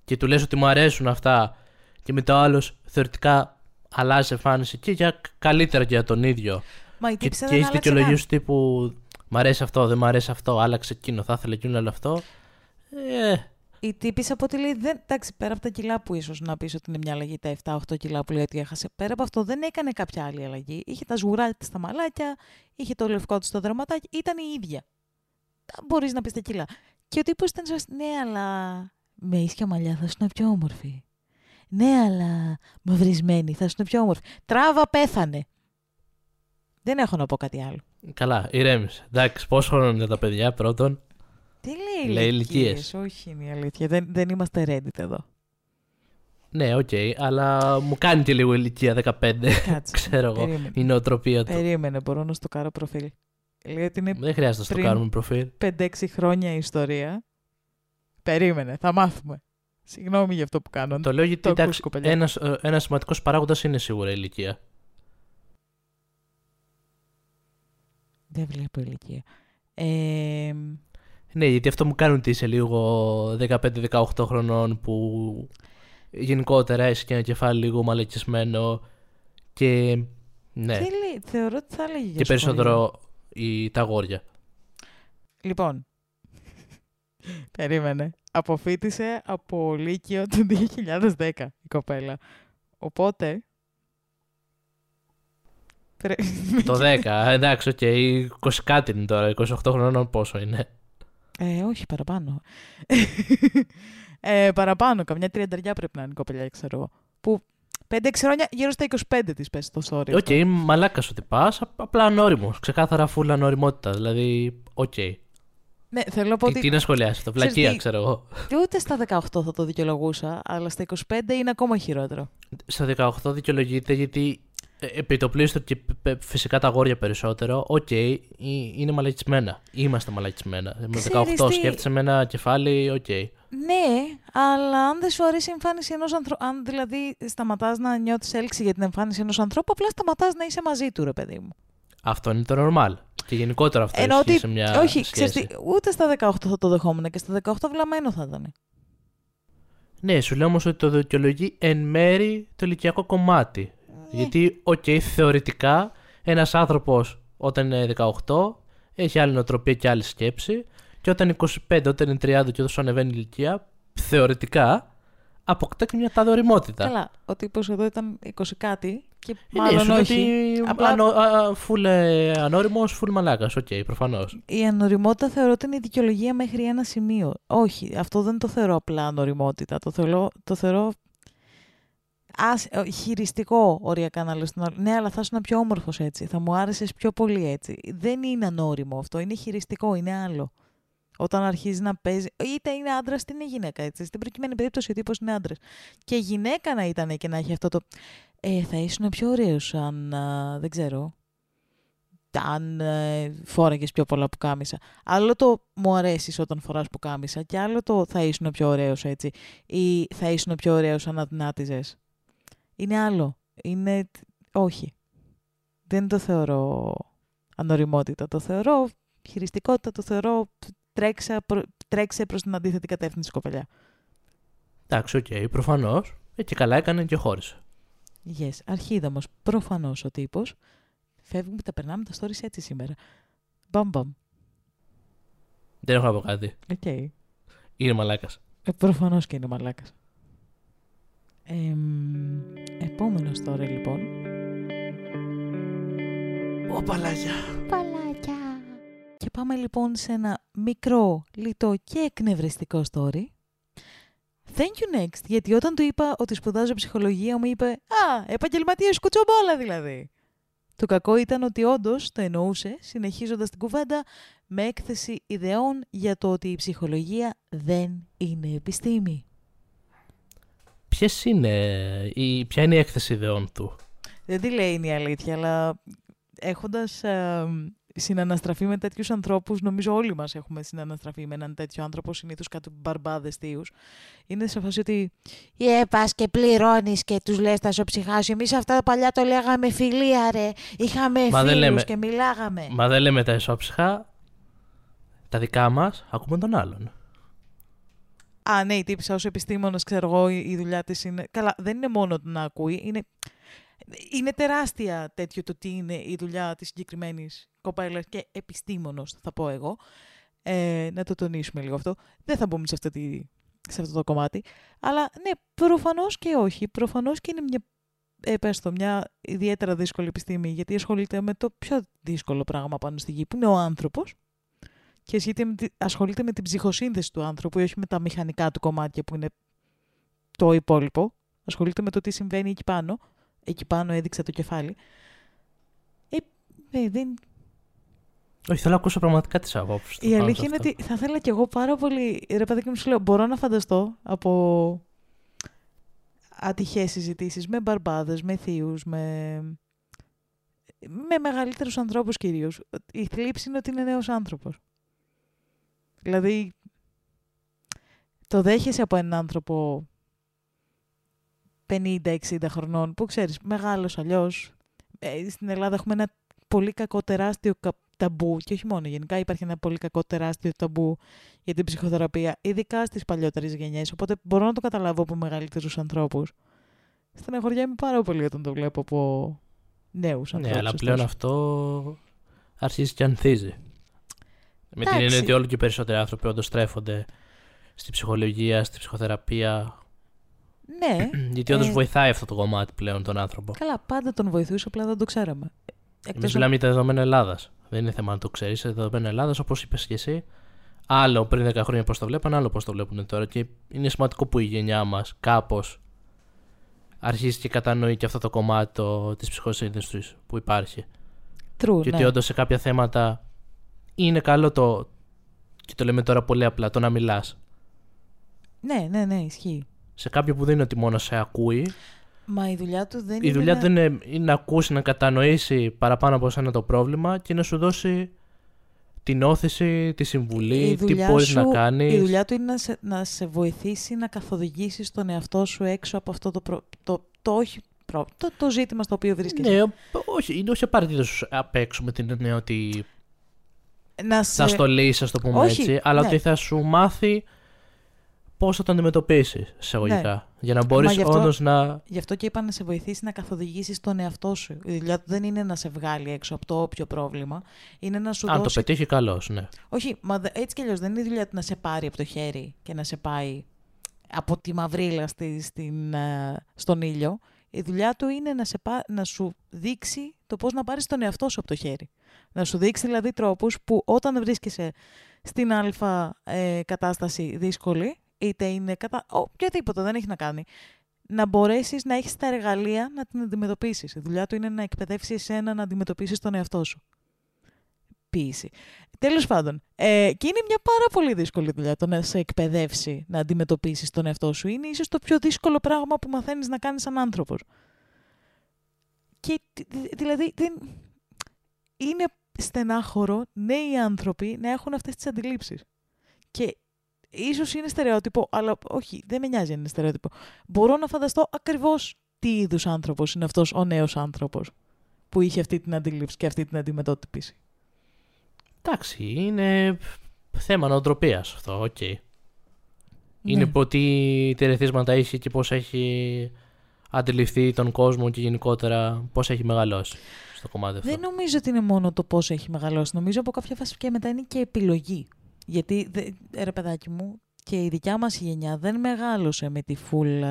και του λες ότι μου αρέσουν αυτά και μετά ο άλλος θεωρητικά αλλάζει εμφάνιση και για καλύτερα και για τον ίδιο. Μα η Και, τύψα και δεν έχεις άλλαξε δικαιολογίες καν. τύπου Μ' αρέσει αυτό, δεν μ' αρέσει αυτό, άλλαξε εκείνο, θα ήθελε εκείνο, άλλο αυτό. Ε, Η τύπησα από ότι λέει, δεν, εντάξει, πέρα από τα κιλά που ίσως να πεις ότι είναι μια αλλαγή, τα 7-8 κιλά που λέει ότι έχασε, πέρα από αυτό δεν έκανε κάποια άλλη αλλαγή. Είχε τα σγουράκια της στα μαλάκια, είχε το λευκό της στο δερματάκι, ήταν η ίδια. Μπορείς να πεις τα κιλά. Και ο τύπος ήταν σαν, ναι, αλλά με ίσια μαλλιά θα ήσουν πιο όμορφη. Ναι, αλλά μαυρισμένη θα ήσουν πιο όμορφη. Τράβα, πέθανε. Δεν έχω να πω κάτι άλλο. καλά, ηρέμησε. Εντάξει, πόσο χρόνο είναι τα παιδιά πρώτον. Τι λέει, Λέει ηλικίες; ηλικίες. Όχι, είναι η αλήθεια. Δεν, δεν είμαστε Reddit εδώ. Ναι, οκ, αλλά μου κάνει και λίγο ηλικία 15. Κάτσε. [LAUGHS] Ξέρω εγώ. Περίμενε. Η νοοτροπία του. Περίμενε, μπορώ να στο κάνω προφίλ. Λέει ότι είναι Δεν χρειάζεται να στο πριν- κάνουμε προφίλ. 5-6 χρόνια η ιστορία. Περίμενε, θα μάθουμε. Συγγνώμη για αυτό που κάνω. Το λέω γιατί το ακούς, εντάξει, κοπελιά. ένας, ε, ένας σημαντικός παράγοντας είναι σίγουρα η ηλικία. Δεν βλέπω ηλικία. Ε, Ναι, γιατί αυτό μου κάνουν ότι είσαι λίγο 15-18 χρονών που γενικότερα έχει και ένα κεφάλι λίγο μαλακισμένο και ναι, τι λέει, θεωρώ ότι θα έλεγε για και σχόλιο. περισσότερο η, τα αγόρια. Λοιπόν, [LAUGHS] περίμενε. Αποφύτησε από Λύκειο το 2010 η κοπέλα. Οπότε... πρέ- το 10, εντάξει, οκ, 20 κάτι είναι τώρα, 28 χρονών πόσο είναι. Ε, όχι, παραπάνω. ε, παραπάνω, καμιά τριανταριά πρέπει να είναι η κοπελιά, ξέρω εγώ. Που 5-6 χρόνια, γύρω στα 25 της πες το story. Οκ, αυτό. μαλάκας ότι πας, απλά ανώριμος. Ξεκάθαρα φούλα ανωριμότητα. Δηλαδή, οκ. Ναι, θέλω να πω Τι, ότι τι να σχολιάσεις, το Ξέρεις βλακεία, τι- ξέρω εγώ. ούτε στα 18 θα το δικαιολογούσα, αλλά στα 25 είναι ακόμα χειρότερο. Στα 18 δικαιολογείται γιατί ε, επί το πλείστον και π- π- φυσικά τα αγόρια περισσότερο, οκ, ε, είναι μαλακισμένα. Είμαστε μαλακισμένα. Με Ξέρεις 18 τι- σκέφτεσαι με ένα κεφάλι, οκ. Ναι, αλλά αν δεν σου αρέσει η εμφάνιση ενός ανθρώπου, αν δηλαδή σταματάς να νιώθεις έλξη για την εμφάνιση ενός ανθρώπου, απλά σταματάς να είσαι μαζί του, ρε παιδί μου. Αυτό είναι το normal. Και γενικότερα αυτό Ενώ ισχύει ότι. σε μια όχι, σχέση. ξέρεις τι, ούτε στα 18 θα το δεχόμουν και στα 18 βλαμμένο θα ήταν. Ναι, σου λέω όμως ότι το δικαιολογεί εν μέρει το ηλικιακό κομμάτι. Ναι. Γιατί, οκ, θεωρητικά ένας άνθρωπος όταν είναι 18 έχει άλλη νοοτροπία και άλλη σκέψη. Και όταν είναι 25, όταν είναι 30 και όσο ανεβαίνει η ηλικία, θεωρητικά αποκτά και μια τάδε ωριμότητα. Καλά, ο τύπος εδώ ήταν 20 κάτι και Ε, ναι, μάλλον σου λέω όχι. ότι Απλά- ανώ, α, φουλ ε, ανώριμος, φουλ μαλάκας, οκ, προφανώς. Η ανωριμότητα θεωρώ ότι είναι η δικαιολογία μέχρι ένα σημείο. Όχι, αυτό δεν το θεωρώ απλά ανωριμότητα. Το θεωρώ, το θεωρώ ας, ε, χειριστικό οριακά να λες. τον άλλο. Ναι, αλλά θα ήσουν πιο όμορφος έτσι. Θα μου άρεσες πιο πολύ έτσι. Δεν είναι ανώριμο αυτό. Είναι χειριστικό, είναι άλλο. Όταν αρχίζει να παίζει. είτε είναι άντρας είτε είναι γυναίκα. Έτσι. Στην προκειμένη περίπτωση ο τύπος είναι άντρας. Και γυναίκα να ήταν και να έχει αυτό το. Ε, θα ήσουν πιο ωραίος αν. α, δεν ξέρω αν ε, φόραγες πιο πολλά πουκάμισα. Άλλο το μου αρέσεις όταν φοράς πουκάμισα και άλλο το θα ήσουν πιο ωραίος έτσι ή θα ήσουν πιο ωραίος αν αδυνάτιζες. Είναι άλλο. Είναι... Όχι. Δεν το θεωρώ ανωριμότητα. Το θεωρώ χειριστικότητα. Το θεωρώ τρέξα, προ- τρέξε προς την αντίθετη κατεύθυνση κοπελιά. Εντάξει, οκ, προφανώς. Ε, και καλά έκανε και χώρισε. Yes. Αρχίδι όμως. Προφανώς ο τύπος. Φεύγουμε, τα περνάμε τα stories έτσι σήμερα. Μπαμ μπαμ. Δεν έχω να πω κάτι. Οκ. Είναι μαλάκας. Ε, προφανώς και είναι μαλάκας. Εμ, επόμενος τώρα λοιπόν. Ωπαλάκια. Ωπαλάκια. Και πάμε λοιπόν σε ένα μικρό, λιτό και εκνευριστικό story. Thank you next, γιατί όταν του είπα ότι σπουδάζω ψυχολογία μου είπε «Α, επαγγελματίας κουτσομπόλα δηλαδή». Το κακό ήταν ότι όντως το εννοούσε, συνεχίζοντας την κουβέντα με έκθεση ιδεών για το ότι η ψυχολογία δεν είναι επιστήμη. Ποιες είναι, η, ποια είναι η έκθεση ιδεών του; Δεν τη λέει είναι η αλήθεια, αλλά έχοντας ε, συναναστραφεί με τέτοιους ανθρώπους, νομίζω όλοι μας έχουμε συναναστραφεί με έναν τέτοιο άνθρωπο, συνήθως κάτι μπαρμπάδες θείου. Είναι σε φάση ότι. Ε, πας και πληρώνεις και τους λες τα σοψυχά σου. Εμείς αυτά παλιά το λέγαμε φιλία, ρε. Είχαμε φίλους και μιλάγαμε. Μα δεν λέμε τα ισόψυχα. Τα δικά μας ακούμε τον άλλον. Α, ναι, η τύπησα ως επιστήμονα, ξέρω εγώ, η δουλειά της είναι. Καλά, δεν είναι μόνο να ακούει. Είναι, είναι τεράστια τέτοιο το τι είναι η δουλειά της συγκεκριμένης κοπέλας και επιστήμονος, θα πω εγώ. Ε, να το τονίσουμε λίγο αυτό. Δεν θα μπούμε σε, αυτή σε αυτό το κομμάτι. Αλλά ναι, προφανώς και όχι. Προφανώς και είναι μια, ε, μια ιδιαίτερα δύσκολη επιστήμη, γιατί ασχολείται με το πιο δύσκολο πράγμα πάνω στη γη, που είναι ο άνθρωπος. Και ασχολείται με την ψυχοσύνθεση του άνθρωπου, όχι με τα μηχανικά του κομμάτια που είναι το υπόλοιπο. Ασχολείται με το τι συμβαίνει εκεί πάνω. Εκεί πάνω έδειξα το κεφάλι. Ε, ε δεν, όχι, θέλω να ακούσω πραγματικά τις απόψεις. Η αλήθεια είναι ότι θα ήθελα κι εγώ πάρα πολύ. Ρε παιδάκι μου, σου λέω, μπορώ να φανταστώ από ατυχές συζητήσεις με μπαρμπάδες, με θείους, με. με μεγαλύτερους ανθρώπους κυρίως. Η θλίψη είναι ότι είναι νέος άνθρωπος. Δηλαδή, το δέχεσαι από έναν άνθρωπο 50-60 χρονών, που ξέρεις, μεγάλος αλλιώς. Ε, στην Ελλάδα έχουμε ένα πολύ κακό τεράστιο ταμπού και όχι μόνο. Γενικά υπάρχει ένα πολύ κακό τεράστιο ταμπού για την ψυχοθεραπεία, ειδικά στις παλιότερες γενιές. Οπότε μπορώ να το καταλάβω από μεγαλύτερους ανθρώπους. Στεναχωριέμαι πάρα πολύ όταν το βλέπω από νέους ανθρώπους. Ναι, αλλά πλέον αυτό αρχίζει και ανθίζει. Με την έννοια ότι όλο και περισσότεροι άνθρωποι όντως στρέφονται στη ψυχολογία, στη ψυχοθεραπεία. Ναι. [CLEARS THROAT] Γιατί όντως ε... βοηθάει αυτό το κομμάτι πλέον τον άνθρωπο. Καλά, πάντα τον βοηθούσε, απλά δεν το ξέραμε. Εμείς μιλάμε για τα δεδομένα Ελλάδας. Δεν είναι θέμα να το ξέρεις. Σε δεδομένα Ελλάδας, όπως είπες και εσύ, άλλο πριν 10 χρόνια πώς το βλέπαν, άλλο πώς το βλέπουν τώρα. Και είναι σημαντικό που η γενιά μας κάπως αρχίζει και κατανοεί και αυτό το κομμάτι της ψυχοσύνδεση που υπάρχει. True, και ναι. ότι όντως σε κάποια θέματα είναι καλό το. Και το λέμε τώρα πολύ απλά, το να μιλάς. Ναι, ναι, ναι, ισχύει. Σε κάποιο που δεν είναι ότι μόνο σε ακούει, Μα η δουλειά του δεν η είναι. δουλειά του είναι, είναι να ακούσει, να κατανοήσει παραπάνω από σένα το πρόβλημα και να σου δώσει την όθηση, τη συμβουλή, τι μπορείς να κάνεις. Η δουλειά του είναι να σε, να σε βοηθήσει να καθοδηγήσεις τον εαυτό σου έξω από αυτό το, προ, το, το, όχι το, το ζήτημα στο οποίο βρίσκεσαι. Ναι, όχι, είναι όχι απαραίτητος απ' έξω με την έννοια ότι να σε... θα στο λύσει, α το πούμε όχι, έτσι, αλλά ναι. ότι θα σου μάθει πώς θα το αντιμετωπίσεις εισαγωγικά. Ναι. Για να μπορείς όντως να. Γι' αυτό και είπα να σε βοηθήσει να καθοδηγήσεις τον εαυτό σου. Η δουλειά του δεν είναι να σε βγάλει έξω από το όποιο πρόβλημα. Είναι να σου Αν δώσει. το πετύχει, καλώς, ναι. Όχι, μα έτσι κι αλλιώς δεν είναι η δουλειά του να σε πάρει από το χέρι και να σε πάει από τη μαυρίλα στη, στην, ε, στον ήλιο. Η δουλειά του είναι να, σε πά, να σου δείξει το πώς να πάρεις τον εαυτό σου από το χέρι. Να σου δείξει δηλαδή τρόπους που όταν βρίσκεσαι στην α ε, κατάσταση δύσκολη, είτε είναι κατά... οποιαδήποτε δεν έχει να κάνει, να μπορέσεις να έχεις τα εργαλεία να την αντιμετωπίσεις. Η δουλειά του είναι να εκπαιδεύσεις εσένα να αντιμετωπίσεις τον εαυτό σου. Ποιήση. Τέλος πάντων, ε, και είναι μια πάρα πολύ δύσκολη δουλειά το να σε εκπαιδεύσει να αντιμετωπίσεις τον εαυτό σου. Είναι ίσως το πιο δύσκολο πράγμα που μαθαίνεις να κάνεις σαν άνθρωπος. Και δηλαδή δεν... είναι στενάχωρο νέοι άνθρωποι να έχουν αυτές τις αντιλήψεις. Και ίσως είναι στερεότυπο, αλλά όχι, δεν με νοιάζει αν είναι στερεότυπο. Μπορώ να φανταστώ ακριβώς τι είδους άνθρωπος είναι αυτός ο νέος άνθρωπος που είχε αυτή την αντίληψη και αυτή την αντιμετώπιση. Εντάξει, είναι θέμα νοοτροπίας αυτό, οκ. Okay. Ναι. Είναι το τι ερεθίσματα έχει και πώς έχει αντιληφθεί τον κόσμο και γενικότερα πώς έχει μεγαλώσει στο κομμάτι αυτό. Δεν νομίζω ότι είναι μόνο το πώς έχει μεγαλώσει. Νομίζω από κάποια φάση και μετά είναι και επιλογή. Γιατί, ρε παιδάκι μου, και η δικιά μας γενιά δεν μεγάλωσε με τη φουλ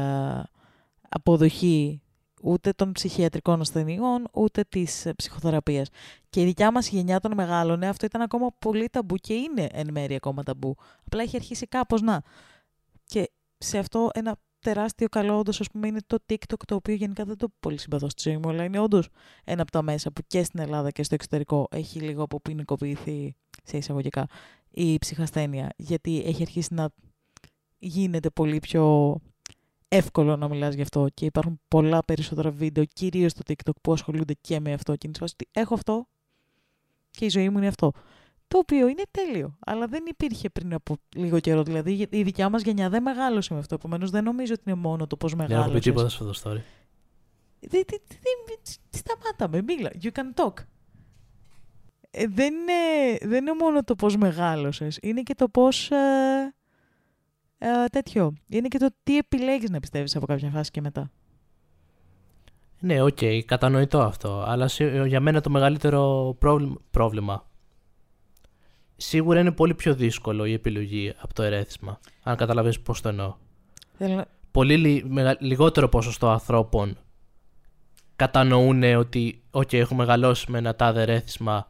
αποδοχή ούτε των ψυχιατρικών ασθενειών, ούτε της ε, ψυχοθεραπείας. Και η δικιά μας γενιά των μεγάλων, αυτό ήταν ακόμα πολύ ταμπού και είναι εν μέρει ακόμα ταμπού. Απλά έχει αρχίσει κάπως να. Και σε αυτό ένα τεράστιο καλό όντως, ας πούμε, είναι το TikTok, το οποίο γενικά δεν το πολύ συμπαθώ στη ζωή μου, αλλά είναι όντως ένα από τα μέσα που και στην Ελλάδα και στο εξωτερικό έχει λίγο αποποινικοποιηθεί σε εισαγωγικά η ψυχασθένεια. Γιατί έχει αρχίσει να γίνεται πολύ πιο εύκολο να μιλάς γι' αυτό και υπάρχουν πολλά περισσότερα βίντεο, κυρίως στο TikTok, που ασχολούνται και με αυτό και είναι ότι έχω αυτό και η ζωή μου είναι αυτό. Το οποίο είναι τέλειο, αλλά δεν υπήρχε πριν από λίγο καιρό. Δηλαδή η δικιά μας γενιά δεν μεγάλωσε με αυτό. Επομένως δεν νομίζω ότι είναι μόνο το πώς μεγάλωσε. Δεν έχω πει τίποτα σε αυτό το story. Σταμάτα με, μίλα. You can talk. Ε, δεν, είναι, δεν είναι μόνο το πώς μεγάλωσες, είναι και το πώς ε, ε, τέτοιο. Είναι και το τι επιλέγεις να πιστεύεις από κάποια φάση και μετά. Ναι, οκ, okay, κατανοητό αυτό. Αλλά για μένα το μεγαλύτερο πρόβλημα σίγουρα είναι πολύ πιο δύσκολο η επιλογή από το ερέθισμα. Αν καταλαβαίνεις πώς το εννοώ. Θέλω... Πολύ λιγότερο ποσοστό ανθρώπων κατανοούν ότι okay, έχω μεγαλώσει με ένα τάδε ερέθισμα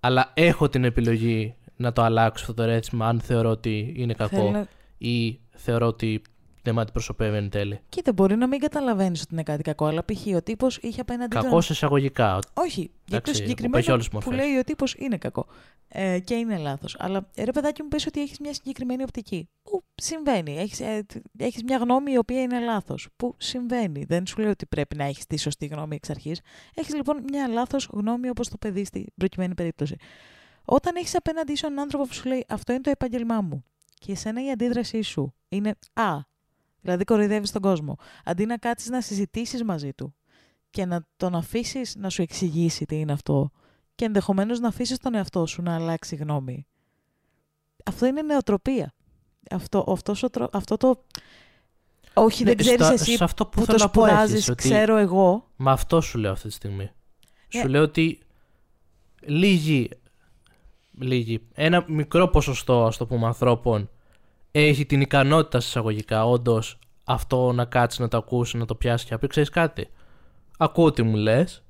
αλλά έχω την επιλογή να το αλλάξω αυτό το ερέθισμα αν θεωρώ ότι είναι κακό ή θεωρώ ότι δεν με αντιπροσωπεύει εν τέλει. Κοίτα, μπορεί να μην καταλαβαίνεις ότι είναι κάτι κακό, αλλά π.χ. ο τύπος είχε απέναντι. Κακός σε εισαγωγικά. Όχι, για το συγκεκριμένο που λέει ο τύπος είναι κακό. Ε, και είναι λάθος. Αλλά ρε παιδάκι μου πες ότι έχεις μια συγκεκριμένη οπτική. Που συμβαίνει. Έχεις ε, έχεις μια γνώμη η οποία είναι λάθος. Που συμβαίνει. Δεν σου λέω ότι πρέπει να έχεις τη σωστή γνώμη εξ αρχής. Έχεις λοιπόν μια λάθος γνώμη όπως το παιδί στην προκειμένη περίπτωση. Όταν έχεις απέναντί σου έναν άνθρωπο που σου λέει Αυτό είναι το επάγγελμά μου. Και εσένα η αντίδρασή σου είναι Α, Δηλαδή κοροϊδεύεις τον κόσμο. Αντί να κάτσεις να συζητήσεις μαζί του και να τον αφήσεις να σου εξηγήσει τι είναι αυτό και ενδεχομένως να αφήσεις τον εαυτό σου να αλλάξει γνώμη. Αυτό είναι νεοτροπία. Αυτό, αυτός αυτό το... Όχι, δεν ναι, ξέρεις εσύ αυτό που, που το σπουδάζεις, ξέρω εγώ. Μα αυτό σου λέω αυτή τη στιγμή. Yeah. Σου λέω ότι λίγοι, λίγοι, ένα μικρό ποσοστό, ας το πούμε, ανθρώπων έχει την ικανότητα εισαγωγικά όντως αυτό να κάτσει να το ακούσει, να το πιάσει και να πει: Ξέρεις κάτι; Ακούω τι μου λες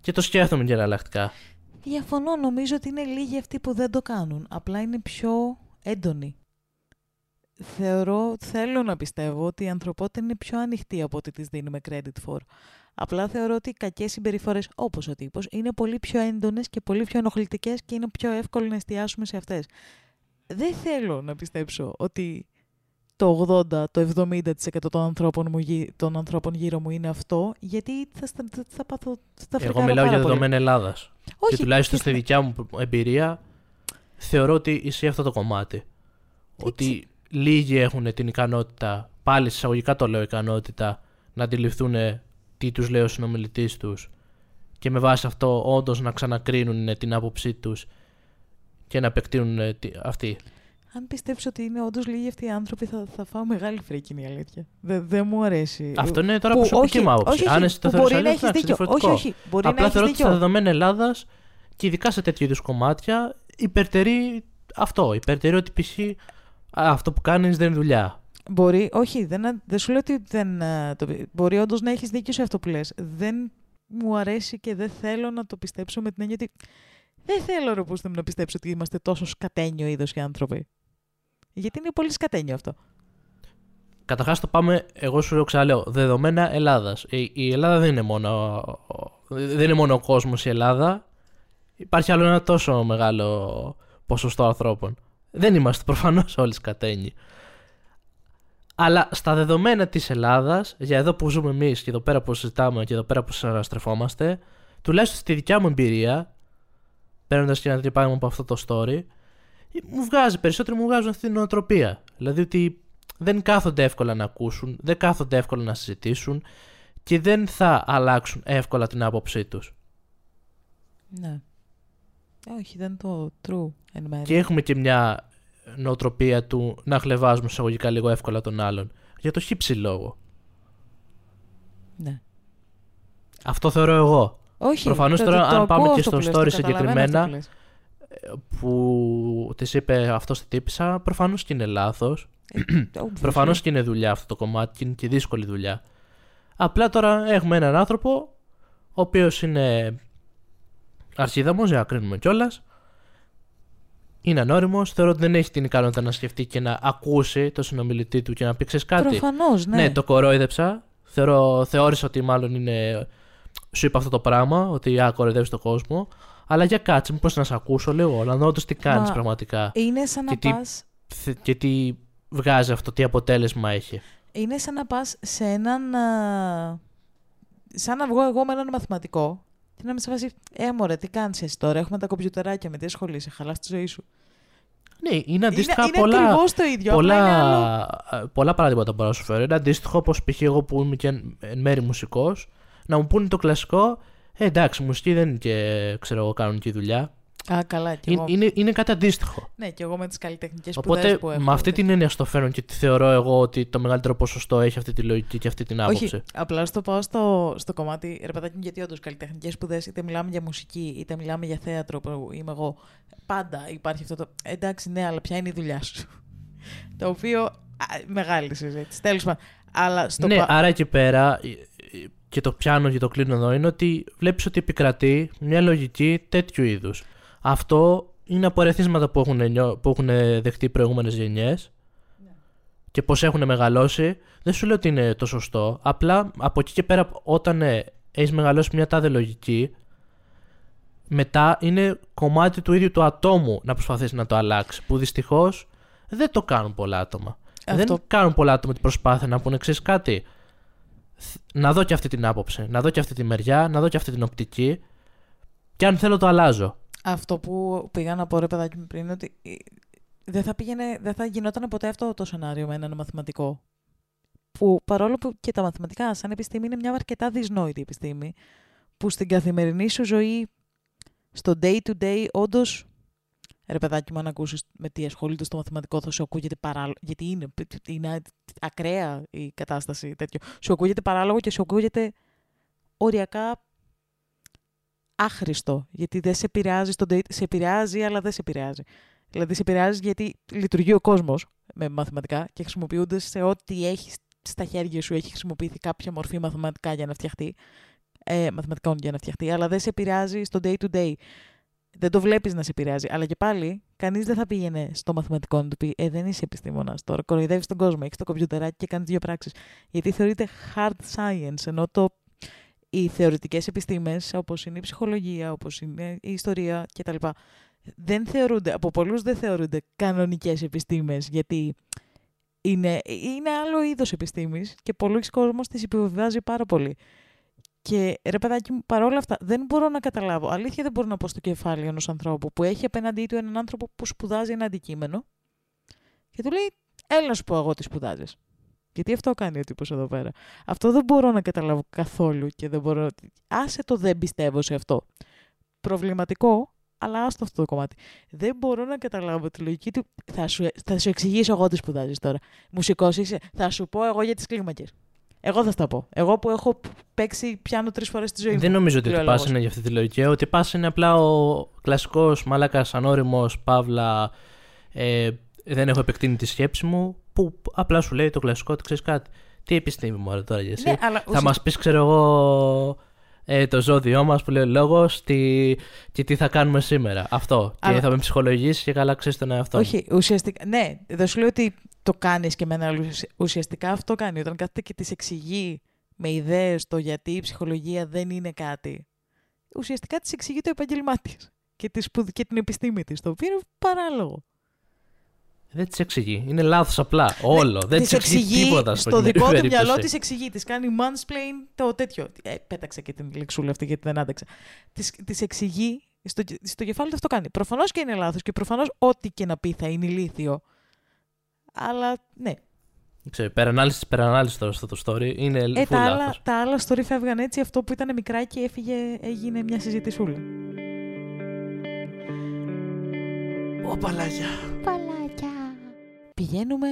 και το σκέφτομαι και εναλλακτικά. Διαφωνώ. Νομίζω ότι είναι λίγοι αυτοί που δεν το κάνουν. Απλά είναι πιο έντονοι. Θεωρώ, θέλω να πιστεύω ότι η ανθρωπότητα είναι πιο ανοιχτή από ό,τι της δίνουμε credit for. Απλά θεωρώ ότι οι κακές συμπεριφορές, όπως ο τύπος, είναι πολύ πιο έντονες και πολύ πιο ενοχλητικές και είναι πιο εύκολο να εστιάσουμε σε αυτές δεν θέλω να πιστέψω ότι το 80, το 70% των ανθρώπων, μου, των ανθρώπων γύρω μου είναι αυτό, γιατί θα, θα, θα πάθω. Θα Εγώ μιλάω για δεδομένα Ελλάδας. Και τουλάχιστον στη δικιά μου εμπειρία, θεωρώ ότι ισχύει αυτό το κομμάτι. Ότι λίγοι έχουν την ικανότητα, πάλι εισαγωγικά το λέω ικανότητα, να αντιληφθούν τι τους λέει ο συνομιλητής τους και με βάση αυτό όντως να ξανακρίνουν την άποψή τους και να επεκτείνουν ε, αυτοί. Αν πιστέψω ότι είναι όντως λίγοι αυτοί οι άνθρωποι, θα, θα φάω μεγάλη φρίκη, είναι η αλήθεια. Δεν δε μου αρέσει. Αυτό είναι τώρα προσωπική μου άποψη. Αν εσύ το θεωρείς αλλιώ, είναι διαφορετικό. Όχι, όχι. Μπορεί Απλά θεωρώ ότι στα δεδομένα Ελλάδας και ειδικά σε τέτοιου είδους κομμάτια υπερτερεί αυτό. Υπερτερεί ότι π.χ. αυτό που κάνεις δεν είναι δουλειά. Μπορεί, όχι, δεν, δεν σου λέω ότι δεν. Ε, το, μπορεί όντως να έχεις δίκιο σε αυτό που λες. Δεν μου αρέσει και δεν θέλω να το πιστέψω με την έννοια ότι δεν θέλω ρε που να πιστέψω ότι είμαστε τόσο σκατένιο είδος οι άνθρωποι. Γιατί είναι πολύ σκατένιο αυτό. Καταρχάς το πάμε, εγώ σου λέω ξαναλέω, δεδομένα Ελλάδας. Η, η Ελλάδα δεν είναι μόνο, δεν είναι μόνο ο κόσμος η Ελλάδα. Υπάρχει άλλο ένα τόσο μεγάλο ποσοστό ανθρώπων. Δεν είμαστε προφανώς όλοι σκατένιοι. Αλλά στα δεδομένα της Ελλάδας, για εδώ που ζούμε εμείς και εδώ πέρα που συζητάμε και εδώ πέρα που συναστρεφόμαστε, τουλάχιστον στη δικιά μου εμπειρία, παίρνοντας και ένα τέτοιο από αυτό το story, μου βγάζει περισσότερο, μου βγάζουν αυτή την νοοτροπία. Δηλαδή ότι δεν κάθονται εύκολα να ακούσουν, δεν κάθονται εύκολα να συζητήσουν και δεν θα αλλάξουν εύκολα την άποψή τους. Ναι. Όχι, δεν το true εν μέρει. Και έχουμε και μια νοοτροπία του να χλεβάζουμε εισαγωγικά λίγο εύκολα τον άλλον. Για το χύψη λόγο. Ναι. Αυτό θεωρώ εγώ. Όχι, Προφανώς το, τώρα, το, αν πάμε και στο story συγκεκριμένα, που της είπε αυτός στη τύπησα, προφανώς και είναι λάθος. Ε, [CLEARS THROAT] προφανώς και είναι δουλειά αυτό το κομμάτι και είναι και δύσκολη δουλειά. Απλά τώρα έχουμε έναν άνθρωπο, ο οποίος είναι αρχίδαμος, για να κρίνουμε κιόλας. Είναι ανώριμος. Θεωρώ ότι δεν έχει την ικανότητα να σκεφτεί και να ακούσει το συνομιλητή του και να πει ξέρεις κάτι; Προφανώς, ναι. Ναι, το κορόιδεψα. Θεωρώ, θεώρησα ότι μάλλον είναι. Σου είπα αυτό το πράγμα, ότι α, κοροϊδεύεις τον κόσμο. Αλλά για κάτσε, μήπως να σε ακούσω λίγο, να δω όντως τι κάνεις Μα πραγματικά. Είναι σαν να Και τι- πας Θε- Και τι βγάζει αυτό, τι αποτέλεσμα έχει. Είναι σαν να πας σε έναν... α, Σαν να βγω εγώ με έναν μαθηματικό και να με σε φάση, ε, μωρέ, τι κάνεις εσύ τώρα, έχουμε τα κομπιουτεράκια, με τι ασχολείσαι, χαλάς τη ζωή σου. Ναι, είναι αντίστοιχα είναι, πολλά. είναι ακριβώς το ίδιο, απλά είναι άλλο. πολλά, ε, πολλά παραδείγματα μπορώ να σου φέρω. Είναι αντίστοιχο όπως π.χ. εγώ που είμαι και εν, εν μέρη μουσικός, να μου πούνε το κλασικό. Ε, εντάξει, μουσική δεν είναι και ξέρω εγώ κανονική δουλειά. Α, καλά, κι Είναι, εγώ. είναι, είναι κάτι αντίστοιχο. Ναι, και εγώ με τις καλλιτεχνικές σπουδές Οπότε που έχω. με αυτή ναι. την έννοια στο φέρνω και τη θεωρώ εγώ ότι το μεγαλύτερο ποσοστό έχει αυτή τη λογική και αυτή την άποψη. Όχι, απλά στο πάω στο, στο κομμάτι, ρε παιδάκι μου, γιατί όντως καλλιτεχνικές σπουδές, είτε μιλάμε για μουσική, είτε μιλάμε για θέατρο που είμαι εγώ. Πάντα υπάρχει αυτό το. Εντάξει, ναι, αλλά ποια είναι η δουλειά σου; [LAUGHS] το οποίο. Α, μεγάλη συζήτηση. Τέλος πάντων. Αλλά στο ναι, πα- άρα εκεί πέρα ε, ε, και το πιάνω και το κλείνω εδώ είναι ότι βλέπεις ότι επικρατεί μια λογική τέτοιου είδους. Αυτό είναι από ερεθίσματα που έχουν, νιώ- που έχουν δεχτεί οι προηγούμενες γενιές και πώς έχουν μεγαλώσει. Δεν σου λέω ότι είναι το σωστό. Απλά από εκεί και πέρα όταν ε, έχεις μεγαλώσει μια τάδε λογική μετά είναι κομμάτι του ίδιου του ατόμου να προσπαθήσει να το αλλάξεις. Που δυστυχώς δεν το κάνουν πολλά άτομα. Αυτό- Δεν κάνουν πολλά άτομα την προσπάθεια να πούνε εξή κάτι. Θ- Να δω και αυτή την άποψη, να δω και αυτή τη μεριά, να δω και αυτή την οπτική. Και αν θέλω το αλλάζω. Αυτό που πήγα να πω ρε παιδάκι μου πριν είναι ότι ε, δεν θα, πήγαινε, δεν θα γινόταν ποτέ αυτό το σενάριο με έναν μαθηματικό. Που παρόλο που και τα μαθηματικά σαν επιστήμη είναι μια αρκετά δυσνόητη επιστήμη, που στην καθημερινή σου ζωή, στο day to day, όντως. Ρε παιδάκι μου, αν ακούσεις με τι ασχολείται στο μαθηματικό, θα σου ακούγεται παράλογο. Γιατί είναι, είναι ακραία η κατάσταση τέτοιο. Σου ακούγεται παράλογο και σου ακούγεται οριακά άχρηστο. Γιατί δεν σε επηρεάζει στον date. Σε επηρεάζει, αλλά δεν σε επηρεάζει. Δηλαδή, σε επηρεάζει γιατί λειτουργεί ο κόσμος με μαθηματικά και χρησιμοποιούνται σε ό,τι έχει στα χέρια σου. Έχει χρησιμοποιηθεί κάποια μορφή μαθηματικά για να φτιαχτεί. Ε, μαθηματικών για να φτιαχτεί, αλλά δεν σε επηρεάζει στο day to day. Δεν το βλέπεις να σε επηρεάζει. Αλλά και πάλι, κανείς δεν θα πήγαινε στο μαθηματικό να του πει: Ε, δεν είσαι επιστήμονας τώρα. Κοροϊδεύεις τον κόσμο. Έχεις το κομπιουτεράκι και κάνεις δύο πράξεις. Γιατί θεωρείται hard science, ενώ το οι θεωρητικές επιστήμες, όπως είναι η ψυχολογία, όπως είναι η ιστορία κτλ. Δεν θεωρούνται, από πολλούς δεν θεωρούνται κανονικές επιστήμες, γιατί είναι, είναι άλλο είδος επιστήμης και πολλοί κόσμος τις επιβεβαιάζει πάρα πολύ. Και ρε παιδάκι μου, παρόλα αυτά, δεν μπορώ να καταλάβω. Αλήθεια δεν μπορώ να πω στο κεφάλι ενός ανθρώπου που έχει απέναντί του έναν άνθρωπο που σπουδάζει ένα αντικείμενο και του λέει: Έλα να σου πω εγώ τι σπουδάζεις. Γιατί αυτό κάνει ο τύπος εδώ πέρα. Αυτό δεν μπορώ να καταλάβω καθόλου και δεν μπορώ... Άσε το δεν πιστεύω σε αυτό. Προβληματικό, αλλά άστο αυτό το κομμάτι. Δεν μπορώ να καταλάβω τη λογική του. Θα σου, θα σου εξηγήσω εγώ τι σπουδάζεις τώρα. Μουσικό είσαι. Θα σου πω εγώ για τις κλίμακες. Εγώ θα στα πω. Εγώ που έχω παίξει πιάνο τρεις φορές στη ζωή μου. Δεν νομίζω ότι Φιλολόγος. πας είναι για αυτή τη λογική. Ότι πας είναι απλά ο κλασικός μαλάκας ανώριμος, παύλα. Ε, δεν έχω επεκτείνει τη σκέψη μου. Που απλά σου λέει το κλασικό ότι ξέρεις κάτι. Τι επιστήμη μου τώρα για εσύ. Ναι, αλλά Θα μας πεις, ξέρω εγώ, ε, το ζώδιό μας που λέει ο λόγος και τι θα κάνουμε σήμερα. Αυτό. Αλλά- Και θα με ψυχολογήσεις και καλά ξέρεις τον εαυτό. μου. Όχι, ουσιαστικά. Ναι, δεν σου λέω ότι το κάνεις και με ένα άλλο. Ουσιαστικά αυτό κάνει. Όταν κάθεται και τη εξηγεί με ιδέες το γιατί η ψυχολογία δεν είναι κάτι. Ουσιαστικά τη εξηγεί το επάγγελμά της και, τη σπουδ- και την επιστήμη της. Το οποίο είναι παράλογο. Δεν τη εξηγεί. Είναι λάθος απλά. Όλο. δεν Της τη εξηγεί τίποτα. Στο δικό του περίπτωση. μυαλό της εξηγεί. Της κάνει mansplain το τέτοιο. Ε, πέταξα και την λεξούλα αυτή γιατί δεν άντεξα. Της εξηγεί. Στο, στο κεφάλι του αυτό κάνει. Προφανώς και είναι λάθος και προφανώς ό,τι και να πει θα είναι ηλίθιο. Αλλά ναι. Ξέρω, υπερανάλυση της υπερανάλυση τώρα αυτό το story είναι Ε, full τα, άλλα, λάθος. τα άλλα story φεύγαν έτσι. Αυτό που ήταν μικράκι έφυγε, έγινε μια συζητησούλα. Ω παλάκια. Παλάκια. Πηγαίνουμε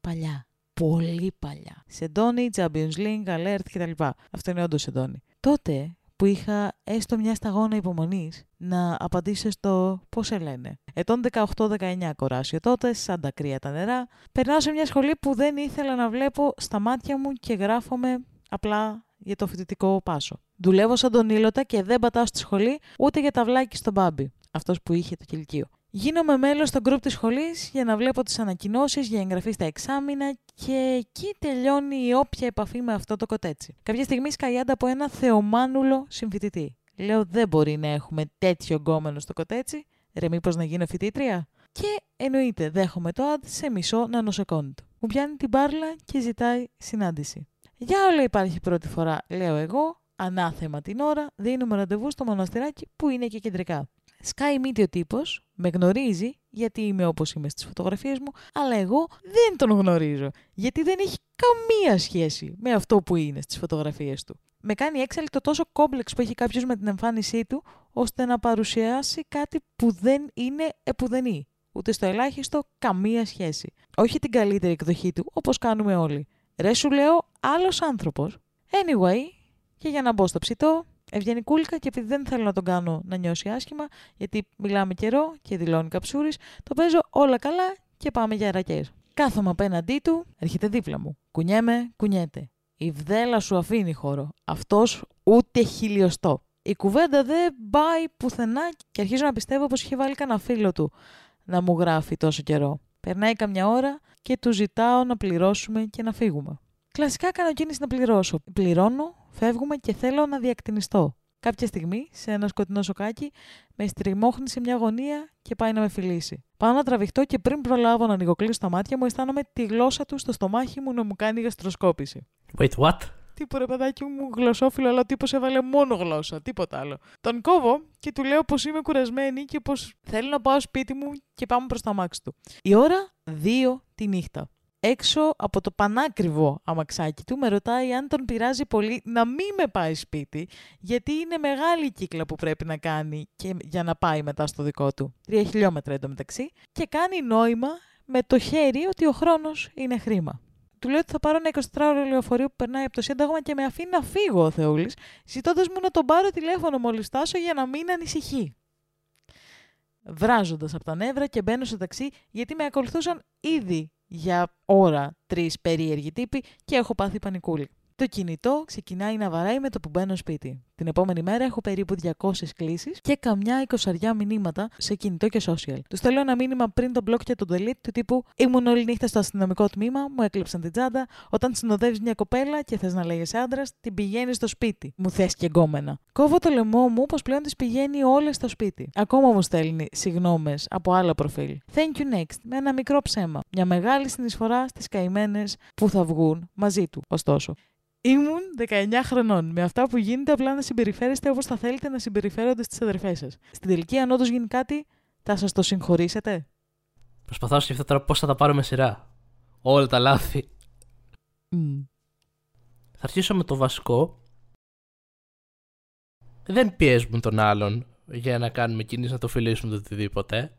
παλιά. Πολύ παλιά. Σεντόνι, Champions League, Alert κτλ. Αυτό είναι όντως Σεντόνι. Τότε που είχα έστω μια σταγόνα υπομονής να απαντήσω στο πώς σε λένε. Ετών 18-19 κοράσιο τότε, σαν τα κρύα τα νερά. Περνάω σε μια σχολή που δεν ήθελα να βλέπω στα μάτια μου και γράφομαι απλά για το φοιτητικό πάσο. Δουλεύω σαν τον ήλωτα και δεν πατάω στη σχολή ούτε για τα βλάκι στον μπάμπι. Αυτός που είχε το κηλικείο. Γίνομαι μέλος στο γκρουπ της σχολής για να βλέπω τις ανακοινώσεις για εγγραφή στα εξάμεινα και εκεί τελειώνει η όποια επαφή με αυτό το κοτέτσι. Κάποια στιγμή σκαλιάντα από ένα θεομάνουλο συμφοιτητή. Λέω δεν μπορεί να έχουμε τέτοιο γκόμενο στο κοτέτσι. Ρε, μήπως να γίνω φοιτήτρια; Και εννοείται, δέχομαι το ad σε μισό νανοσεκόντ. Μου πιάνει την μπάρλα και ζητάει συνάντηση. Για όλα υπάρχει πρώτη φορά, λέω εγώ, ανάθεμα την ώρα, δίνουμε ραντεβού στο μοναστηράκι που είναι και κεντρικά. Σκάει μύτη ο τύπος, με γνωρίζει γιατί είμαι όπως είμαι στις φωτογραφίες μου, αλλά εγώ δεν τον γνωρίζω. Γιατί δεν έχει καμία σχέση με αυτό που είναι στις φωτογραφίες του. Με κάνει έξαλλη το τόσο κόμπλεξ που έχει κάποιος με την εμφάνισή του, ώστε να παρουσιάσει κάτι που δεν είναι επουδενή. Ούτε στο ελάχιστο καμία σχέση. Όχι την καλύτερη εκδοχή του, όπως κάνουμε όλοι. Ρε σου λέω, άλλος άνθρωπος. Anyway, και για να μπω στο ψητό, Ευγενικούλικα και επειδή δεν θέλω να τον κάνω να νιώσει άσχημα, γιατί μιλάμε καιρό και δηλώνει καψούρη, το παίζω όλα καλά και πάμε για ρακέ. Κάθομαι απέναντί του, έρχεται δίπλα μου. Κουνιέμαι, κουνιέται. Η βδέλα σου αφήνει χώρο. Αυτός ούτε χιλιοστό. Η κουβέντα δεν πάει πουθενά και αρχίζω να πιστεύω πως είχε βάλει κανένα φίλο του να μου γράφει τόσο καιρό. Περνάει καμιά ώρα και του ζητάω να πληρώσουμε και να φύγουμε. Κλασικά κάνω κίνηση να πληρώσω. Πληρώνω, φεύγουμε και θέλω να διακτηνιστώ. Κάποια στιγμή, σε ένα σκοτεινό σοκάκι, με στριμώχνει σε μια γωνία και πάει να με φιλήσει. Πάω να τραβηχτώ και πριν προλάβω να ανοιγοκλείσω τα μάτια μου, αισθάνομαι τη γλώσσα του στο στομάχι μου να μου κάνει γαστροσκόπηση. Wait, what? Τι που ρε παιδάκι μου, γλωσσόφιλο, αλλά ο τύπος έβαλε μόνο γλώσσα, τίποτα άλλο. Τον κόβω και του λέω πως είμαι κουρασμένη και πως θέλω να πάω σπίτι μου και πάμε προς το αμάξι του. Η ώρα 2 τη νύχτα έξω από το πανάκριβο αμαξάκι του με ρωτάει αν τον πειράζει πολύ να μην με πάει σπίτι, γιατί είναι μεγάλη κύκλα που πρέπει να κάνει και για να πάει μετά στο δικό του. Τρία χιλιόμετρα εντωμεταξύ. Και κάνει νόημα με το χέρι ότι ο χρόνος είναι χρήμα. Του λέω ότι θα πάρω ένα 24ωρο λεωφορείο που περνάει από το Σύνταγμα και με αφήνει να φύγω ο Θεούλης, ζητώντας μου να τον πάρω τηλέφωνο μόλις φτάσω για να μην ανησυχεί. Βράζοντας από τα νεύρα και μπαίνω στο ταξί γιατί με ακολουθούσαν ήδη για ώρα τρεις περίεργοι τύποι και έχω πάθει πανικούλη. Το κινητό ξεκινάει να βαράει με το που μπαίνω σπίτι. Την επόμενη μέρα έχω περίπου 200 κλήσεις και καμιά εικοσαριά μηνύματα σε κινητό και social. Τους στέλνω ένα μήνυμα πριν το blog και το delete του τύπου Ήμουν όλη νύχτα στο αστυνομικό τμήμα, μου έκλεψαν την τσάντα. Όταν συνοδεύεις μια κοπέλα και θες να λέγεσαι άντρας, την πηγαίνεις στο σπίτι. Μου θες και εγκόμενα. Κόβω το λαιμό μου πως πλέον τις πηγαίνει όλες στο σπίτι. Ακόμα μου στέλνει συγγνώμε από άλλα προφίλ. Thank you next με ένα μικρό ψέμα. Μια μεγάλη συνεισφορά στις καημένες που θα βγουν μαζί του, ωστόσο. Ήμουν 19 χρονών. Με αυτά που γίνεται, απλά να συμπεριφέρεστε όπως θα θέλετε να συμπεριφέρονται στις αδερφές σας. Στην τελική, αν όντως γίνει κάτι, θα σας το συγχωρήσετε; Προσπαθώ να σκεφτώ τώρα πώς θα τα πάρω με σειρά. Όλα τα λάθη. Θα αρχίσω με το βασικό. Δεν πιέζουν τον άλλον για να κάνουμε κίνηση να το φιλήσουμε το οτιδήποτε.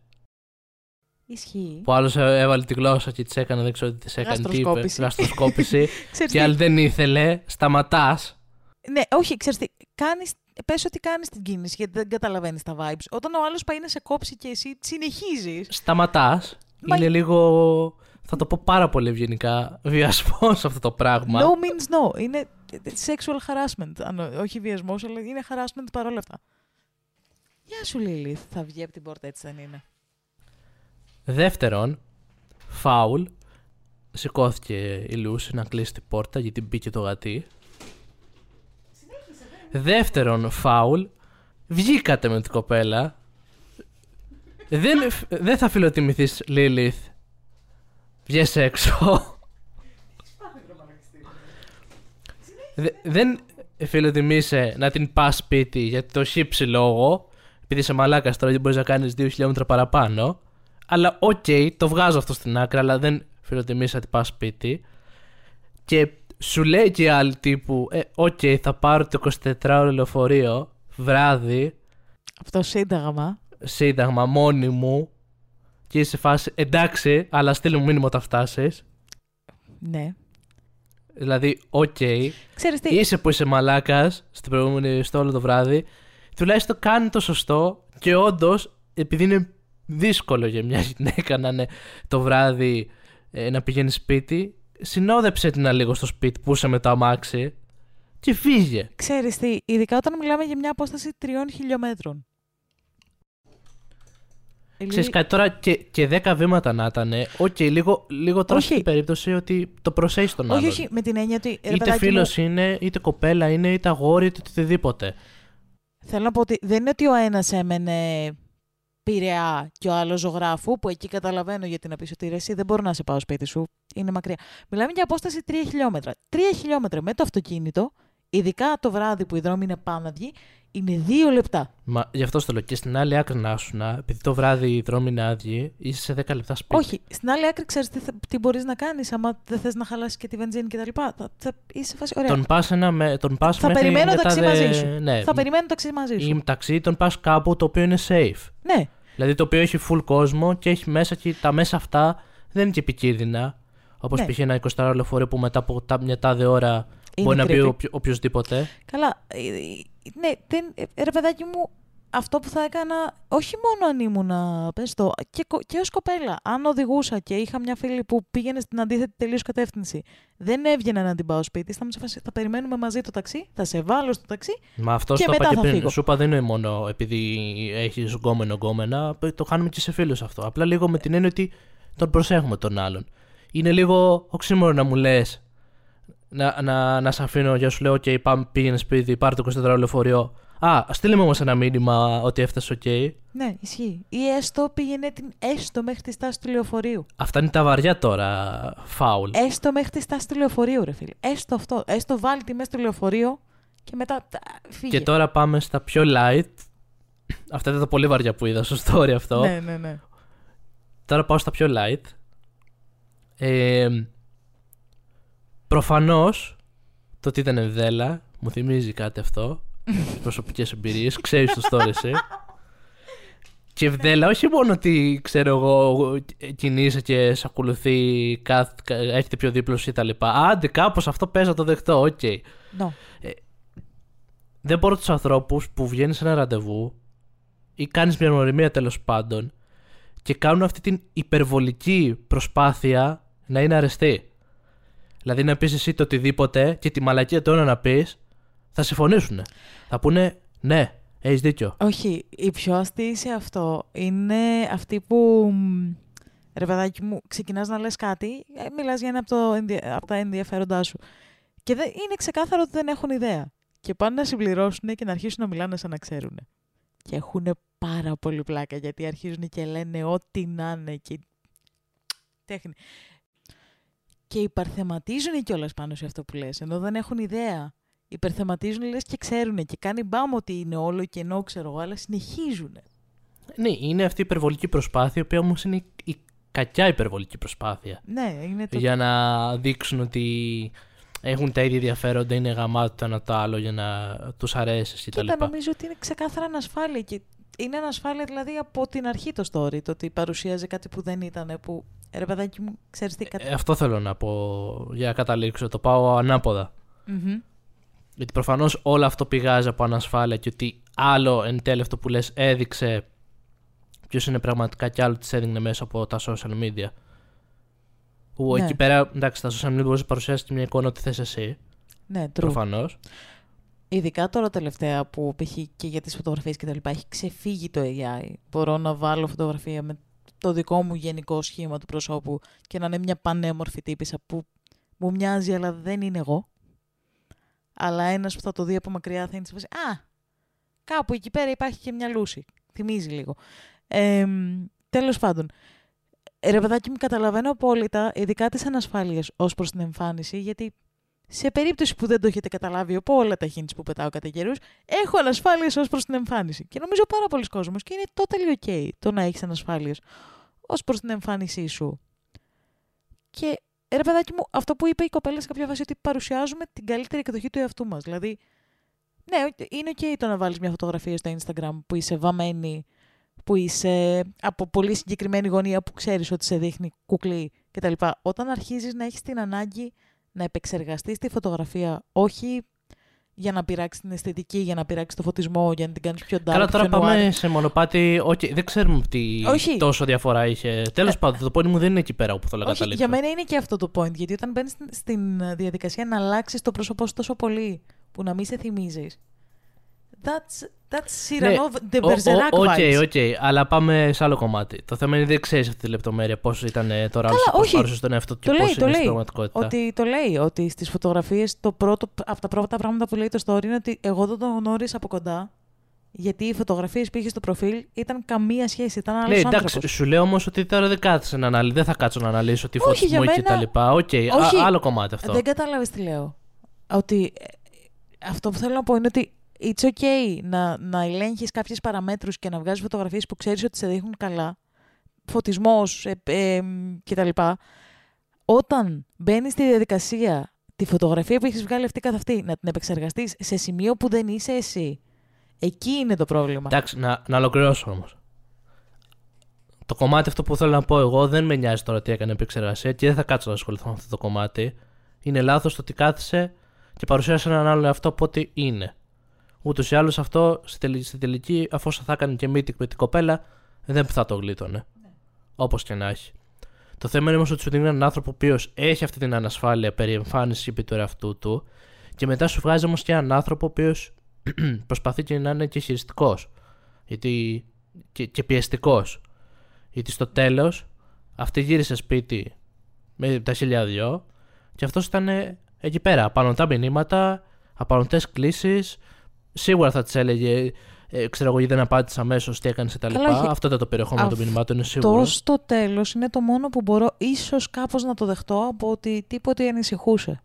Ισχύει. Που άλλος έβαλε τη γλώσσα και της έκανε, δεν ξέρω τι της έκανε. Τι είπε. Γαστροσκόπηση. [LAUGHS] Ξέρεις και τι; άλλη δεν ήθελε. Σταματάς. Ναι, όχι, ξέρεις τι, κάνεις, πες ότι κάνεις την κίνηση γιατί δεν καταλαβαίνεις τα vibes. Όταν ο άλλος πάει να σε κόψει και εσύ συνεχίζεις. Σταματάς. Μα- Είναι λίγο. Θα το πω πάρα πολύ ευγενικά. [LAUGHS] Βιασμός αυτό το πράγμα. No means no. Είναι sexual harassment. Αν, όχι βιασμός, αλλά είναι harassment παρόλα αυτά. Γεια σου Λίλιθ, θα βγει από την πόρτα έτσι δεν είναι. Δεύτερον, φάουλ. Σηκώθηκε η Λούση να κλείσει την πόρτα γιατί μπήκε το γατί. Δεύτερον, φάουλ. Βγήκατε με την κοπέλα. δεν, δεν θα φιλοτιμηθείς, Λίλιθ. Βγες έξω. Δε- δεν φιλοτιμήσε να την πας σπίτι για το χύψη λόγο. Επειδή είσαι μαλάκας τώρα δεν μπορείς να κάνεις 2 χιλιόμετρα παραπάνω. Αλλά οκ, το βγάζω αυτό στην άκρη, αλλά δεν φιλοτιμήθηκες να την πας σπίτι. Και σου λέει και η άλλη τύπου, ε, οκ, θα πάρω το 24ωρο λεωφορείο βράδυ, Από το σύνταγμα. σύνταγμα μόνη μου. Και είσαι σε φάση, εντάξει, αλλά στείλε μου μήνυμα όταν φτάσεις. Ναι. Δηλαδή, οκ. Ξέρεις τι, Είσαι που είσαι μαλάκας στην προηγούμενη στο όλο το βράδυ. Τουλάχιστον κάνει το σωστό και όντως, επειδή είναι δύσκολο για μια γυναίκα να είναι το βράδυ ε, να πηγαίνει σπίτι, συνόδεψέ την λίγο στο σπίτι που είσαι με το αμάξι. Και και φύγε. Ξέρεις τι, ειδικά όταν μιλάμε για μια απόσταση τριών χιλιόμετρων. Ξέρεις κάτι τώρα και, και 10 βήματα να ήταν, οκ, λίγο, λίγο τώρα Όχι. στην περίπτωση ότι το προσέχεις τον άλλον. Όχι, όχι, με την έννοια ότι. ρε Είτε παιδάκι μου, φίλος είναι, είτε κοπέλα είναι, είτε αγόρι, είτε οτιδήποτε. Θέλω να πω ότι δεν είναι ότι ο ένας έμενε Πειραιά και ο άλλος ζωγράφου, που εκεί καταλαβαίνω γιατί να πεις ότι ρε, εσύ δεν μπορώ να σε πάω σπίτι σου, είναι μακριά. Μιλάμε για απόσταση 3 χιλιόμετρα. 3 χιλιόμετρα με το αυτοκίνητο, ειδικά το βράδυ που οι δρόμοι είναι πάναδιοι, είναι 2 λεπτά. Μα γι' αυτό στο λέω. Και στην άλλη άκρη να σου να, επειδή το βράδυ οι δρόμοι είναι άδειοι, είσαι σε 10 λεπτά σπίτι. Όχι, στην άλλη άκρη ξέρεις τι, θα- τι μπορείς να κάνεις, άμα δεν θες να χαλάσεις και τη βενζίνη κτλ. Θα, θα είσαι σε φάση. Ωραία. Τον πας με, τον πας θα μέχρι περιμένω μετά ταξί δε- μαζί σου. Ναι, Θα περιμένω ταξί μαζί σου. ή ταξί τον πας κάπου το οποίο είναι safe. Ναι, Δηλαδή το οποίο έχει full κόσμο και έχει μέσα και τα μέσα αυτά δεν είναι και επικίνδυνα. Όπως Ναι. π.χ. ένα 20 λεωφορείο που μετά από τα- μια τάδε ώρα Είναι μπορεί να πει creepy. οποιο- οποιοδήποτε. Καλά. ε, ε, Ναι, δεν, ε, ρε παιδάκι μου, αυτό που θα έκανα, όχι μόνο αν ήμουνα, πες το, και, κο- και ως κοπέλα. Αν οδηγούσα και είχα μια φίλη που πήγαινε στην αντίθετη τελείως κατεύθυνση, δεν έβγαινα να την πάω σπίτι, θα, μου σε φάση, θα περιμένουμε μαζί το ταξί, θα σε βάλω στο ταξί. Μα αυτό Και το είπα μετά και θα πριν. φύγω. Σου είπα δεν είναι μόνο επειδή έχεις γκόμενο γκόμενα. Το κάνουμε και σε φίλους αυτό. Απλά λίγο με την έννοια ότι τον προσέχουμε τον άλλον. Είναι λίγο οξύμορο να μου λες να, να, να σε αφήνω για σου λέω: OK, πάμε, πήγαινε σπίτι, πάρε το 24 λεωφορείο. Α, στείλε μου όμως ένα μήνυμα ότι έφτασε OK. Ναι, ισχύει. Ή έστω πήγαινε την έστω μέχρι τη στάση του λεωφορείου. Αυτά είναι τα βαριά τώρα. Φάουλ. Έστω μέχρι τη στάση του λεωφορείου, ρε φίλε. Έστω αυτό. Έστω βάλει τη μέσα στο λεωφορείο και μετά τα- φύγε. Και τώρα πάμε στα πιο light. Αυτά ήταν τα πολύ βαριά που είδα στο story αυτό. Ναι, ναι, ναι. Τώρα πάω στα πιο light. Ε, προφανώς το ότι ήταν ευδέλα μου θυμίζει κάτι αυτό. Προσωπικές εμπειρίες, ξέρεις το story εσύ. Και βδέλλα όχι μόνο ότι ξέρω εγώ κινείσαι και σε ακολουθεί κάθε, έρχεται πιο δίπλα σου ή τα λοιπά. Άντε κάπως αυτό πες να το δεχτώ, οκ. No. Δεν μπορώ τους ανθρώπους που βγαίνει σε ένα ραντεβού ή κάνεις μια γνωριμία τέλος πάντων και κάνουν αυτή την υπερβολική προσπάθεια να είναι αρεστοί. Δηλαδή να πεις εσύ το οτιδήποτε και τη μαλακία τώρα να πεις θα συμφωνήσουν. Θα πούνε ναι, έχεις δίκιο. Όχι, η πιο αστεία σε αυτό είναι αυτή που. μ, Ρε παιδάκι μου, ξεκινάς να λες κάτι, ε, μιλάς για ένα από, το, ενδια- από τα ενδιαφέροντά σου. Και δεν, είναι ξεκάθαρο ότι δεν έχουν ιδέα. Και πάνε να συμπληρώσουν και να αρχίσουν να μιλάνε σαν να ξέρουν. Και έχουν πάρα πολύ πλάκα γιατί αρχίζουν και λένε ό,τι να είναι και τέχνη. Και υπερθεματίζουν κιόλας πάνω σε αυτό που λες, ενώ δεν έχουν ιδέα. Υπερθεματίζουν λες και ξέρουν και κάνει μπάμ ότι είναι όλο κενό, ξέρω εγώ, αλλά συνεχίζουν. Ναι, είναι αυτή η υπερβολική προσπάθεια, η οποία όμως είναι η κακιά υπερβολική προσπάθεια. Ναι, είναι το... Για να δείξουν ότι έχουν τα ίδια ενδιαφέροντα, είναι γαμάτο το ένα το άλλο για να τους αρέσει κτλ. Κοίτα, νομίζω ότι είναι ξεκάθαρα ανασφάλεια και είναι ανασφάλεια δηλαδή από την αρχή το story, το ότι παρουσίαζε κάτι που δεν ήταν, που ρε παιδάκι μου, ξέρεις τι, κάτι... Ε, αυτό θέλω να πω για να καταλήξω. Το πάω ανάποδα. Μμμ. Γιατί προφανώς όλο αυτό πηγάζει από ανασφάλεια και ότι άλλο εν τέλει αυτό που λες έδειξε ποιος είναι πραγματικά και άλλο της έδειχνε μέσα από τα social media. Που Ναι. εκεί πέρα, εντάξει, τα social media μπορείς να παρουσιάσεις και μια εικόνα ότι θες εσύ, Ναι, true. προφανώς. Ειδικά τώρα τελευταία που π.χ. και για τις φωτογραφίες και τα λοιπά έχει ξεφύγει το AI. Μπορώ να βάλω φωτογραφία με το δικό μου γενικό σχήμα του προσώπου και να είναι μια πανέμορφη τύπησα που μου μοιάζει αλλά δεν είναι εγώ. Αλλά ένας που θα το δει από μακριά θα είναι σε φάση «Α, κάπου εκεί πέρα υπάρχει και μια λούση». Θυμίζει λίγο. Ε, τέλος πάντων, ε, ρε παιδάκι μου καταλαβαίνω απόλυτα, ειδικά τις ανασφάλειες ως προς την εμφάνιση, γιατί σε περίπτωση που δεν το έχετε καταλάβει από όλα τα hints που πετάω κατά καιρούς, έχω ανασφάλειες ως προς την εμφάνιση. Και νομίζω πάρα πολλοί κόσμος και είναι totally ok το να έχεις ανασφάλειες ως προς την εμφάνισή σου. Και ρε παιδάκι μου, αυτό που είπε η κοπέλα σε κάποια φάση ότι παρουσιάζουμε την καλύτερη εκδοχή του εαυτού μας. Δηλαδή, ναι, είναι ok το να βάλεις μια φωτογραφία στο Instagram που είσαι βαμμένη, που είσαι από πολύ συγκεκριμένη γωνία που ξέρεις ότι σε δείχνει κουκλί κτλ. Όταν αρχίζεις να έχεις την ανάγκη να επεξεργαστείς τη φωτογραφία, όχι για να πειράξει την αισθητική, για να πειράξει το φωτισμό, για να την κάνεις πιο dark, Καλά, τώρα πιο πάμε noir. σε μονοπάτι. Okay, δεν ξέρουμε τι Όχι. τόσο διαφορά είχε. Τέλος Ε, πάντων, το πόνι μου δεν είναι εκεί πέρα όπου θέλω να Όχι, καταλήξω. για μένα είναι και αυτό το point, γιατί όταν μπαίνεις στην, στην διαδικασία να αλλάξεις το πρόσωπό σου τόσο πολύ, που να μην σε θυμίζεις. That's, that's Ναι, Cyrano de ο- ο- Bergerac Οκ, vibes. οκ, αλλά πάμε σε άλλο κομμάτι. Το θέμα είναι ότι δεν ξέρεις αυτή τη λεπτομέρεια πώς ήταν ε, τώρα Καλά, πώ όχι. παρούσε τον εαυτό του και Το πώς λέει, είναι το στην λέει. πραγματικότητα. Ότι το λέει ότι στις φωτογραφίες το πρώτο από τα πρώτα πράγματα που λέει το story είναι ότι εγώ δεν τον γνώρισα από κοντά. Γιατί οι φωτογραφίες που είχε στο προφίλ ήταν καμία σχέση. Ήταν άλλος Ναι, άνθρωπος. εντάξει, σου λέω όμως ότι τώρα δεν κάθεσαι να αναλύσεις. Δεν θα κάτσω να αναλύσω τη Όχι, φωτισμό για και μένα- τα λοιπά. Οκ, α- Όχι. άλλο κομμάτι αυτό. Δεν κατάλαβες τι λέω. Ότι ε, αυτό που θέλω να πω είναι ότι it's okay να, να ελέγχεις κάποιες παραμέτρους και να βγάζεις φωτογραφίες που ξέρεις ότι σε δείχνουν καλά. Φωτισμός ε, ε, κτλ. Όταν μπαίνεις στη διαδικασία τη φωτογραφία που έχεις βγάλει αυτή καθ' αυτή να την επεξεργαστείς σε σημείο που δεν είσαι εσύ. Εκεί είναι το πρόβλημα. Εντάξει, να, να ολοκληρώσω όμως. Το κομμάτι αυτό που θέλω να πω εγώ δεν με νοιάζει τώρα τι έκανε επεξεργασία και δεν θα κάτσω να ασχοληθώ με αυτό το κομμάτι. Είναι λάθος το ότι κάθισε και παρουσίασε έναν άλλο εαυτό από ό,τι είναι. Ούτως ή άλλως αυτό στη τελική, στη τελική, αφού θα έκανε και meeting με την κοπέλα, δεν θα το γλίτωνε. Όπως και να έχει. Το θέμα είναι όμως ότι σου δίνει έναν άνθρωπο ο οποίος έχει αυτή την ανασφάλεια περί εμφάνισης επί του εαυτού του και μετά σου βγάζει όμως και έναν άνθρωπο ο οποίος [CLEARS THROAT] προσπαθεί και να είναι και χειριστικός. Γιατί. και, και πιεστικός. Γιατί στο τέλος αυτή γύρισε σπίτι με τα χίλια δυο και αυτός ήταν εκεί πέρα. Απανοτά μηνύματα, απανοτέ κλήσεις. Σίγουρα θα τη έλεγε, ε, ξέρω εγώ, γιατί δεν απάντησε αμέσως τι έκανε κτλ. Καλά, όχι. Αυτό ήταν το περιεχόμενο των Αυτό μηνυμάτων, είναι σίγουρο. Το στο τέλος είναι το μόνο που μπορώ ίσως κάπως να το δεχτώ από ότι τίποτε ανησυχούσε.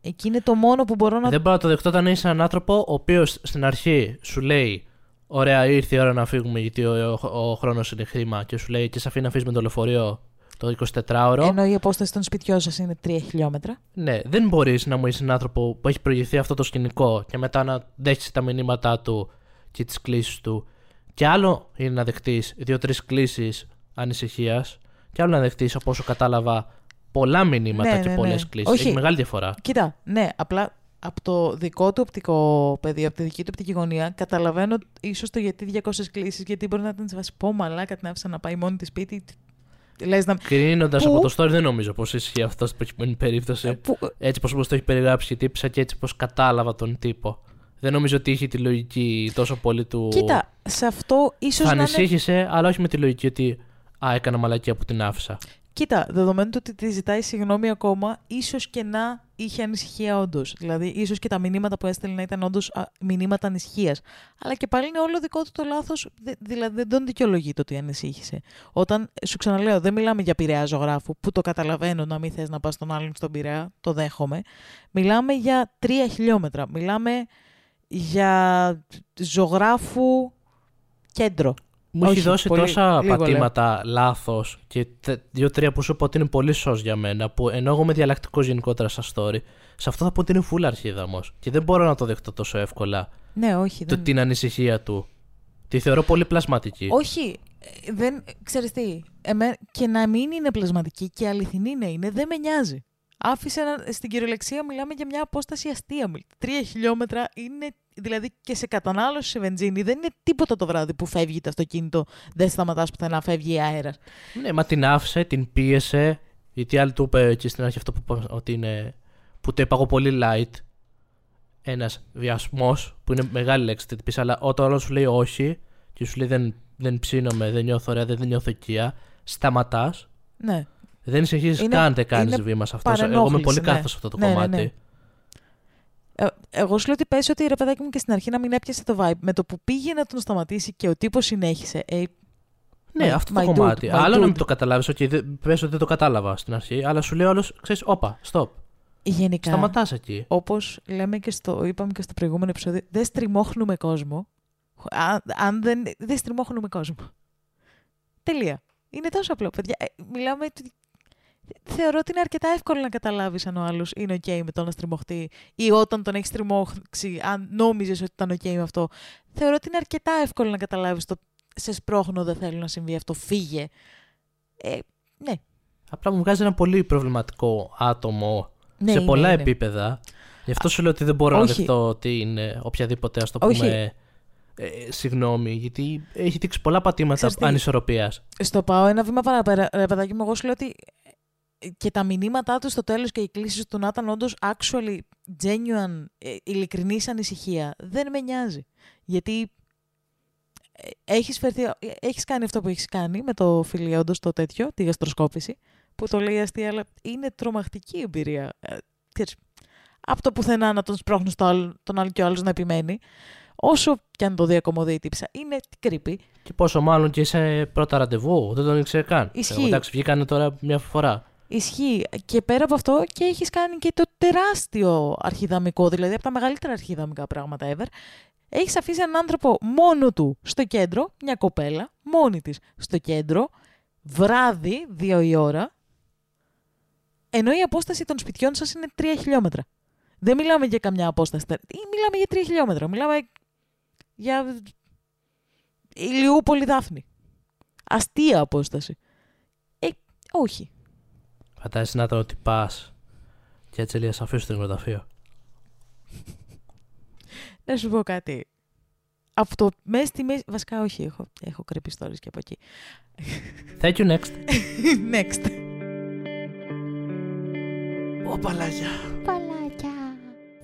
Εκεί είναι το μόνο που μπορώ να Δεν μπορώ να το δεχτώ όταν είσαι έναν άνθρωπο ο οποίος στην αρχή σου λέει: Ωραία, ήρθε η ώρα να φύγουμε γιατί ο, ο, ο χρόνος είναι χρήμα και σου λέει και σε αφήνει να φύγεις με το λεωφορείο το 24ωρο. Ενώ η απόσταση των σπιτιών σας είναι 3 χιλιόμετρα. Ναι, δεν μπορείς να μου είσαι έναν άνθρωπο που έχει προηγηθεί αυτό το σκηνικό και μετά να δέχεσαι τα μηνύματά του και τις κλήσεις του. Και άλλο είναι να δεχτείς δύο-τρεις κλήσεις ανησυχίας, και άλλο να δεχτείς, από όσο κατάλαβα, πολλά μηνύματα Ναι, και ναι, πολλές ναι. κλήσεις. Όχι. Έχει μεγάλη διαφορά. Κοίτα, ναι, απλά από το δικό του οπτικό πεδίο, από τη δική του οπτική γωνία, καταλαβαίνω ίσως το γιατί 200 κλήσεις, γιατί μπορεί να την σε πω μαλάκα, την άφησα να πάει μόνη της σπίτι. Λες να. Κρίνοντας Πού; από το story, δεν νομίζω πως ισχύει αυτό στην προκειμένη περίπτωση. Που, Έτσι πως το έχει περιγράψει η τύπησα και έτσι πως κατάλαβα τον τύπο. Δεν νομίζω ότι είχε τη λογική τόσο πολύ του. κοίτα, σε αυτό ίσως Θα να είναι ανησύχησε, αλλά όχι με τη λογική ότι Α, έκανα μαλακία που την άφησα. Κοίτα, δεδομένου του ότι τη ζητάει συγγνώμη ακόμα, ίσως και να είχε ανησυχία όντως. Δηλαδή, ίσως και τα μηνύματα που έστελνε να ήταν όντως μηνύματα ανησυχίας. Αλλά και πάλι είναι όλο δικό του το λάθος. Δηλαδή, δεν τον δικαιολογεί το ότι ανησύχησε. Όταν σου ξαναλέω, δεν μιλάμε για πειραιά ζωγράφου, που το καταλαβαίνω να μην θες να πας στον άλλον στον πειραιά, το δέχομαι. Μιλάμε για τρία χιλιόμετρα. Μιλάμε για ζωγράφου κέντρο. Μου έχει Όχι, δώσει πολύ- τόσα λίγο πατήματα λάθος και τε- δύο-τρία που σου πω ότι είναι πολύ σως για μένα. Που ενώ εγώ είμαι διαλλακτικός γενικότερα στα story, σε αυτό θα πω ότι είναι full αρχίδα όμω. Και δεν μπορώ να το δεχτώ τόσο εύκολα. Ναι, όχι. Το, Δεν... την ανησυχία του. Τη θεωρώ πολύ πλασματική. Όχι, ε, δεν, ξέρεις τι, εμέ, και να μην είναι πλασματική και αληθινή να είναι, δεν με νοιάζει. Άφησε ένα, στην κυριολεξία μιλάμε για μια απόσταση αστεία. Μιλ- Τρία χιλιόμετρα είναι, δηλαδή και σε κατανάλωση σε βενζίνη, δεν είναι τίποτα το βράδυ που φεύγει το αυτοκίνητο, δεν σταματάς πουθενά, φεύγει αέρας. Ναι, μα την άφησε, την πίεσε. Γιατί άλλη του είπε και στην αρχή αυτό που είπα ότι είναι. που το είπα εγώ πολύ light. Ένας βιασμός, που είναι μεγάλη λέξη, τι πεις, αλλά όταν όλος σου λέει όχι και σου λέει δεν, δεν ψήνομαι, δεν νιώθω ωραία, δεν, δεν νιώθω οικία, σταματάς. Ναι. Δεν συνεχίζεις Είναι- καν, δεν κάνεις είναι βήμα σε αυτό. Εγώ είμαι παρενόχληση, πολύ ναι. κάθο σε αυτό το Ναι, ναι, κομμάτι. ναι. Ε, εγώ σου λέω ότι πες ότι ρε παιδάκι μου και στην αρχή να μην έπιασε το vibe. Με το που πήγε να τον σταματήσει και ο τύπος συνέχισε. Ε, Ναι, My- αυτό my το dude, κομμάτι. my Άλλο να μην dude. το καταλάβεις, okay, πες ότι δεν το κατάλαβα στην αρχή, αλλά σου λέει όλος, ξέρεις, όπα, stop. γενικά. Σταματάς εκεί. Όπως λέμε και στο, είπαμε και στο προηγούμενο επεισόδιο, δεν στριμώχνουμε κόσμο. Αν, αν δεν, δεν στριμώχνουμε κόσμο. Τελεία. Είναι τόσο απλό, παιδιά. Ε, μιλάμε. Ότι- Θεωρώ ότι είναι αρκετά εύκολο να καταλάβεις αν ο άλλος είναι OK με το να στριμωχτεί ή όταν τον έχει στριμώξει, αν νόμιζες ότι ήταν OK με αυτό. Θεωρώ ότι είναι αρκετά εύκολο να καταλάβεις το σε σπρώχνω, δεν θέλω να συμβεί αυτό, φύγε. Ε, ναι. Απλά μου βγάζει ένα πολύ προβληματικό άτομο ναι σε είναι, πολλά είναι. επίπεδα. Γι' αυτό σου λέω ότι δεν μπορώ να Όχι. δεχτώ ότι είναι οποιαδήποτε, ας το Όχι. πούμε, ε, συγγνώμη, γιατί έχει δείξει πολλά πατήματα Ξέρεις τι, ανισορροπίας. Στο πάω ένα βήμα παραπέρα, ρε παιδάκι μου, εγώ σου λέω ότι και τα μηνύματά του στο τέλος και οι κλήσεις του να ήταν όντως actually genuine, ε, ειλικρινής ανησυχία, δεν με νοιάζει. Γιατί ε, έχεις, φερθεί, ε, έχεις κάνει αυτό που έχεις κάνει με το φιλί όντως το τέτοιο, τη γαστροσκόπηση, που το λέει αστεία, αλλά είναι τρομακτική εμπειρία. Ε, ξέρεις, από το πουθενά να τον σπρώχνουν στο άλλο, τον άλλο και ο άλλος να επιμένει. Όσο και αν το δει ακομωδεί τύψα, είναι creepy. Και πόσο μάλλον και σε πρώτα ραντεβού, δεν τον ήξερε καν. Ισχύει. Εγώ, εντάξει, βγήκανε τώρα μια φορά. Ισχύει. Και πέρα από αυτό και έχεις κάνει και το τεράστιο αρχιδαμικό, δηλαδή από τα μεγαλύτερα αρχιδαμικά πράγματα ever. Έχεις αφήσει έναν άνθρωπο μόνο του στο κέντρο, μια κοπέλα, μόνη της στο κέντρο, βράδυ, δύο η ώρα, ενώ η απόσταση των σπιτιών σας είναι τρία χιλιόμετρα. Δεν μιλάμε για καμιά απόσταση, ή μιλάμε για τρία χιλιόμετρα, μιλάμε για Ηλιούπολη Δάφνη. Αστεία απόσταση. Ε, όχι. Φαντάζεσαι να το ότι πα και έτσι λέει, θα αφήσω το νεκροταφείο. Να σου πω κάτι. Από το μέσα στη μέση. Βασικά, όχι, έχω, έχω κρεπεί stories και από εκεί. Thank you next. [LAUGHS] Next. Ω παλάγια. Παλάκια.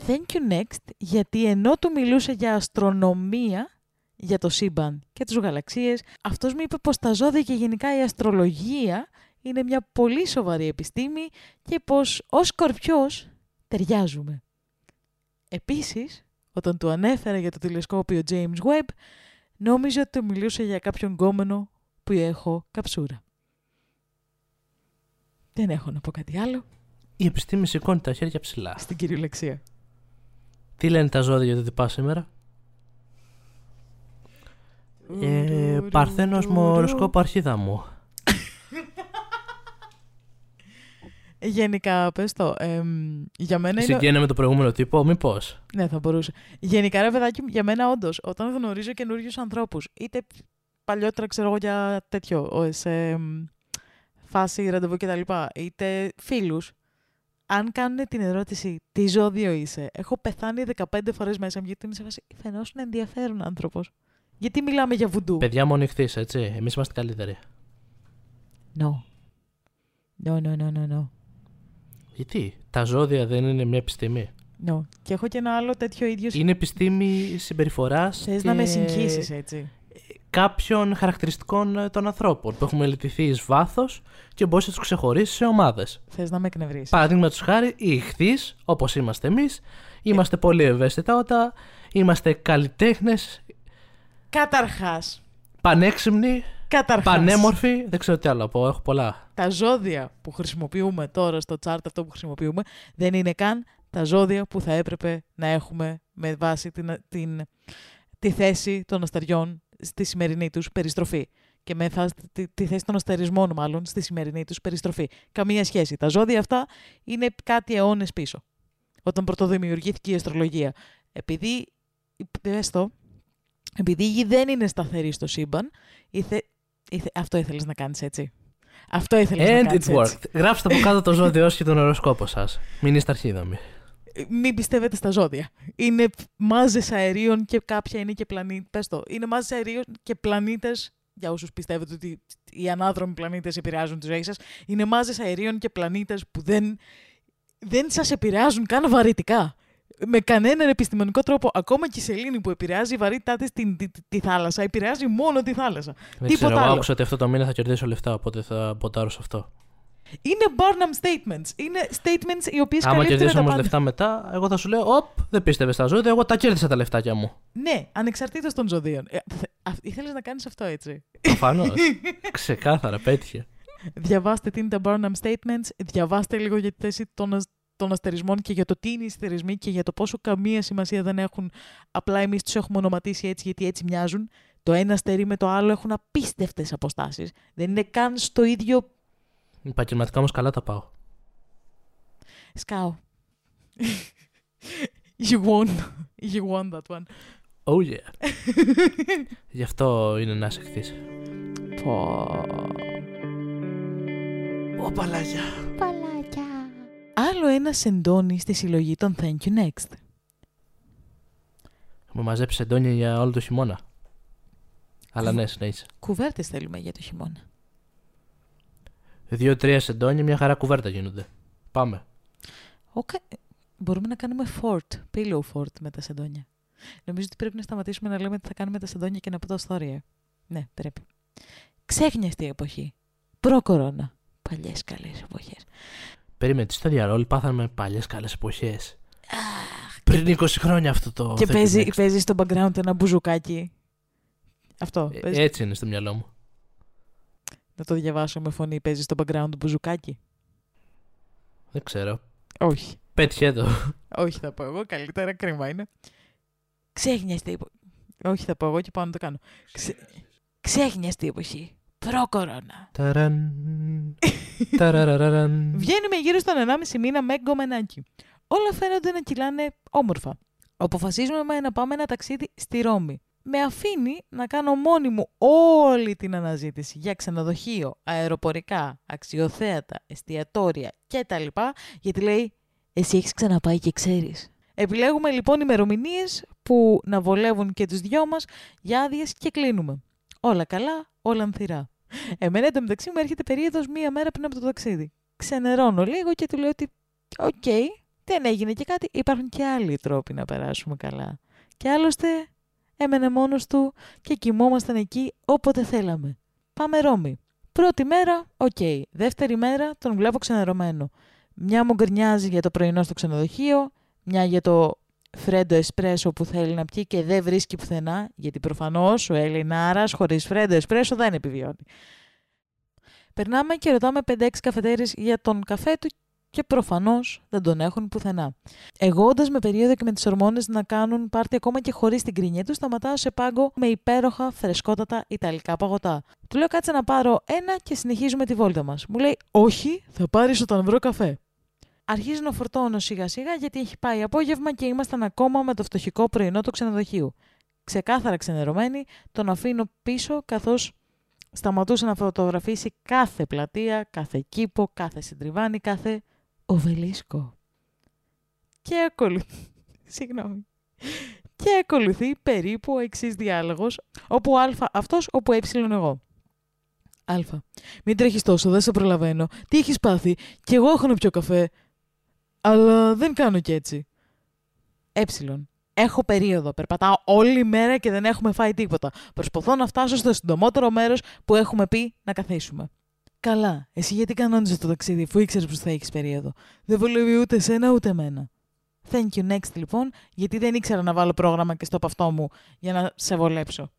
Thank you next, γιατί ενώ του μιλούσε για αστρονομία, για το σύμπαν και τους γαλαξίες, αυτός μου είπε πως τα ζώδια και γενικά η αστρολογία είναι μια πολύ σοβαρή επιστήμη και πως ως σκορπιός ταιριάζουμε. Επίσης, όταν του ανέφερα για το τηλεσκόπιο James Webb, νόμιζε ότι του μιλούσε για κάποιον γκόμενο που έχω καψούρα. Δεν έχω να πω κάτι άλλο Η επιστήμη σηκώνει τα χέρια ψηλά. στην κυριολεξία. Τι λένε τα ζώδια για το τι πας σήμερα; Ε, Παρθένος μου οροσκόπο αρχίδα μου. Γενικά, πες το, εμ, για μένα είναι... Συγγένε με το προηγούμενο τύπο, μήπω. Ναι, θα μπορούσε. Γενικά, ρε παιδάκι, μου, για μένα όντως, όταν γνωρίζω καινούριους ανθρώπους, είτε παλιότερα ξέρω εγώ για τέτοιο, ο- σε εμ, φάση ραντεβού κτλ., είτε φίλους, αν κάνουν την ερώτηση τι ζώδιο είσαι, έχω πεθάνει 15 φορές μέσα μου γιατί είναι σε φάση φαινόσουν ενδιαφέρον άνθρωπος. Γιατί μιλάμε για βουντού; Παιδιά μόνο ηχθείς, έτσι. Εμείς είμαστε καλύτεροι. No. No, no, no, no, no. Γιατί τα ζώδια δεν είναι μια επιστήμη; no. Και έχω και ένα άλλο τέτοιο ίδιο. Είναι επιστήμη συμπεριφοράς. Θες να με συγχύσει έτσι. κάποιων χαρακτηριστικών ε, των ανθρώπων που έχουμε μελετηθεί εις βάθος και μπορείς να τους ξεχωρίσεις σε ομάδες. Θες να με εκνευρίσει. Παραδείγματος χάρη, οι ηχθείς, όπως είμαστε εμείς, είμαστε πολύ ευαίσθητα όταν είμαστε καλλιτέχνες, Καταρχάς. πανέξυπνοι, Καταρχάς. πανέμορφοι. Δεν ξέρω τι άλλο να πω, έχω πολλά. τα ζώδια που χρησιμοποιούμε τώρα στο chart αυτό που χρησιμοποιούμε δεν είναι καν τα ζώδια που θα έπρεπε να έχουμε με βάση την, την, τη θέση των αστεριών στη σημερινή τους περιστροφή. Και με βάση τη, τη θέση των αστερισμών μάλλον στη σημερινή τους περιστροφή. Καμία σχέση. Τα ζώδια αυτά είναι κάτι αιώνες πίσω. Όταν πρωτοδημιουργήθηκε η αστρολογία. Επειδή, πες το, επειδή η γη δεν είναι σταθερή στο σύμπαν, ήθε, ήθε, αυτό ήθελες να κάνεις έτσι; Αυτό ήθελες να And κάνεις it έτσι. worked. Γράψτε από κάτω το ζώδιο και τον οροσκόπο σας. Μην είστε αρχίδαμοι. Ε, Μην πιστεύετε στα ζώδια. Είναι μάζες αερίων και κάποια είναι και πλανήτες. Πες το. Είναι μάζες αερίων και πλανήτες, για όσους πιστεύετε ότι οι ανάδρομοι πλανήτες επηρεάζουν τη ζωή σας, είναι μάζες αερίων και πλανήτες που δεν, δεν σας επηρεάζουν καν βαρυτικά. Με κανέναν επιστημονικό τρόπο, ακόμα και η σελήνη που επηρεάζει η βαρύτητά της τη, τη, τη, τη θάλασσα, επηρεάζει μόνο τη θάλασσα. Δεν Τίποτα ξέρω, εγώ άλλο. άκουσα ότι αυτό το μήνα θα κερδίσω λεφτά, οπότε θα ποτάρω σε αυτό. Είναι Barnum statements. Είναι statements οι οποίες Άμα καλύπτουν κερδίσω τα όμως πάντα. λεφτά μετά, εγώ θα σου λέω: Οπ, δεν πίστευες στα ζώδια, εγώ τα κέρδισα τα λεφτάκια μου. Ναι, ανεξαρτήτως των ζωδίων. Ε, θε- α- ήθελες να κάνεις αυτό έτσι. Προφανώς. [LAUGHS] Ξεκάθαρα, πέτυχε. Διαβάστε τι είναι τα Barnum Statements, διαβάστε λίγο για τη θέση των, ασ- των αστερισμών και για το τι είναι οι αστερισμοί και για το πόσο καμία σημασία δεν έχουν. Απλά εμείς τους έχουμε ονοματίσει έτσι γιατί έτσι μοιάζουν. Το ένα αστερί με το άλλο έχουν απίστευτες αποστάσεις. Δεν είναι καν στο ίδιο Επαγγελματικά όμως καλά τα πάω. σκάω. [LAUGHS] you won. You won that one. Oh yeah. [LAUGHS] Γι' αυτό είναι να σε χθείς. Πω. Ω παλάγια. Άλλο ένα σεντόνι στη συλλογή των Thank You Next. Μου μαζέψει εντόνια για όλο το χειμώνα. Αλλά ναι, συνέχισε. Κουβέρτες θέλουμε για το χειμώνα. Δύο-τρία σεντόνια, μια χαρά κουβέρτα γίνονται. Πάμε. Οκα... Μπορούμε να κάνουμε fort, pillow fort με τα σεντόνια. Νομίζω ότι πρέπει να σταματήσουμε να λέμε ότι θα κάνουμε τα σεντόνια και να πω τα story. Ναι, πρέπει. Ξέχνιαστη εποχή. Προ-κορώνα. Παλιές καλές εποχές. Περίμενε, τι στο διάλογο, όλοι πάθαμε παλιές καλές εποχές. Πριν 20 χρόνια αυτό το. Και Thank you παίζει, next. παίζεις στο background ένα μπουζουκάκι. Αυτό. Ε, παίζεις. έτσι είναι στο μυαλό μου. Να το διαβάσω με φωνή. Παίζεις στο background μπουζουκάκι. Δεν ξέρω. Όχι. Πέτυχε το. Όχι θα πω εγώ. Καλύτερα κρίμα είναι. Ξέχνιαστη εποχή. Όχι θα πω εγώ και πάω να το κάνω. Ξε... Ξέχνιαστη εποχή. Προ-κορώνα. Ταραν. Ταραραραραν. Βγαίνουμε γύρω στον 1,5 μήνα με γκομενάκι. Όλα φαίνονται να κυλάνε όμορφα. Αποφασίζουμε να πάμε ένα ταξίδι στη Ρώμη. Με αφήνει να κάνω μόνη μου όλη την αναζήτηση για ξενοδοχείο, αεροπορικά, αξιοθέατα, εστιατόρια κτλ. Γιατί λέει, εσύ έχεις ξαναπάει και ξέρεις. Επιλέγουμε λοιπόν ημερομηνίες που να βολεύουν και τους δυο μας για άδειες και κλείνουμε. Όλα καλά, όλα ανθυρά. Εμένα εντωμεταξύ μου έρχεται περίοδος μία μέρα πριν από το ταξίδι. Ξενερώνω λίγο και του λέω ότι οκ, δεν έγινε και κάτι, υπάρχουν και άλλοι τρόποι να περάσουμε καλά. Και άλλωστε έμενε μόνος του και κοιμόμασταν εκεί όποτε θέλαμε. Πάμε Ρώμη. Πρώτη μέρα, οκ. Δεύτερη μέρα, τον βλέπω ξενερωμένο. Μια μου γκρινιάζει για το πρωινό στο ξενοδοχείο, μια για το φρέντο εσπρέσο που θέλει να πιει και δεν βρίσκει πουθενά, γιατί προφανώς ο Ελληνάρας χωρίς φρέντο εσπρέσο δεν επιβιώνει. Περνάμε και ρωτάμε 5-6 καφετέρες για τον καφέ του και προφανώς δεν τον έχουν πουθενά. Εγώ, όντα με περίοδο και με τις ορμόνες να κάνουν πάρτι ακόμα και χωρίς την κρίνια τους, σταματάω σε πάγκο με υπέροχα φρεσκότατα ιταλικά παγωτά. Του λέω κάτσε να πάρω ένα και συνεχίζουμε τη βόλτα μας. Μου λέει Όχι, θα πάρεις όταν βρω καφέ. Αρχίζω να φορτώνω σιγά σιγά γιατί έχει πάει απόγευμα και ήμασταν ακόμα με το φτωχικό πρωινό του ξενοδοχείου. Ξεκάθαρα ξενερωμένη, τον αφήνω πίσω καθώς σταματούσε να φωτογραφίσει κάθε πλατεία, κάθε κήπο, κάθε συντριβάνι, κάθε οβελίσκο. Και ακολουθεί... [LAUGHS] Συγγνώμη. Και ακολουθεί περίπου ο εξής διάλογος, όπου α αυτός, όπου ε εγώ. Α. Μην τρέχεις τόσο, δεν σε προλαβαίνω. Τι έχεις πάθει, κι εγώ έχω να πιω καφέ. Αλλά δεν κάνω κι έτσι. Ε. Έχω περίοδο. Περπατάω όλη μέρα και δεν έχουμε φάει τίποτα. Προσπαθώ να φτάσω στο συντομότερο μέρος που έχουμε πει να καθίσουμε. Καλά. Εσύ γιατί κανόνιζες το ταξίδι, αφού ήξερες πως θα έχεις περίοδο; Δεν βολεύει ούτε εσένα ούτε εμένα. Thank you next λοιπόν, γιατί δεν ήξερα να βάλω πρόγραμμα και στο παυτό μου για να σε βολέψω.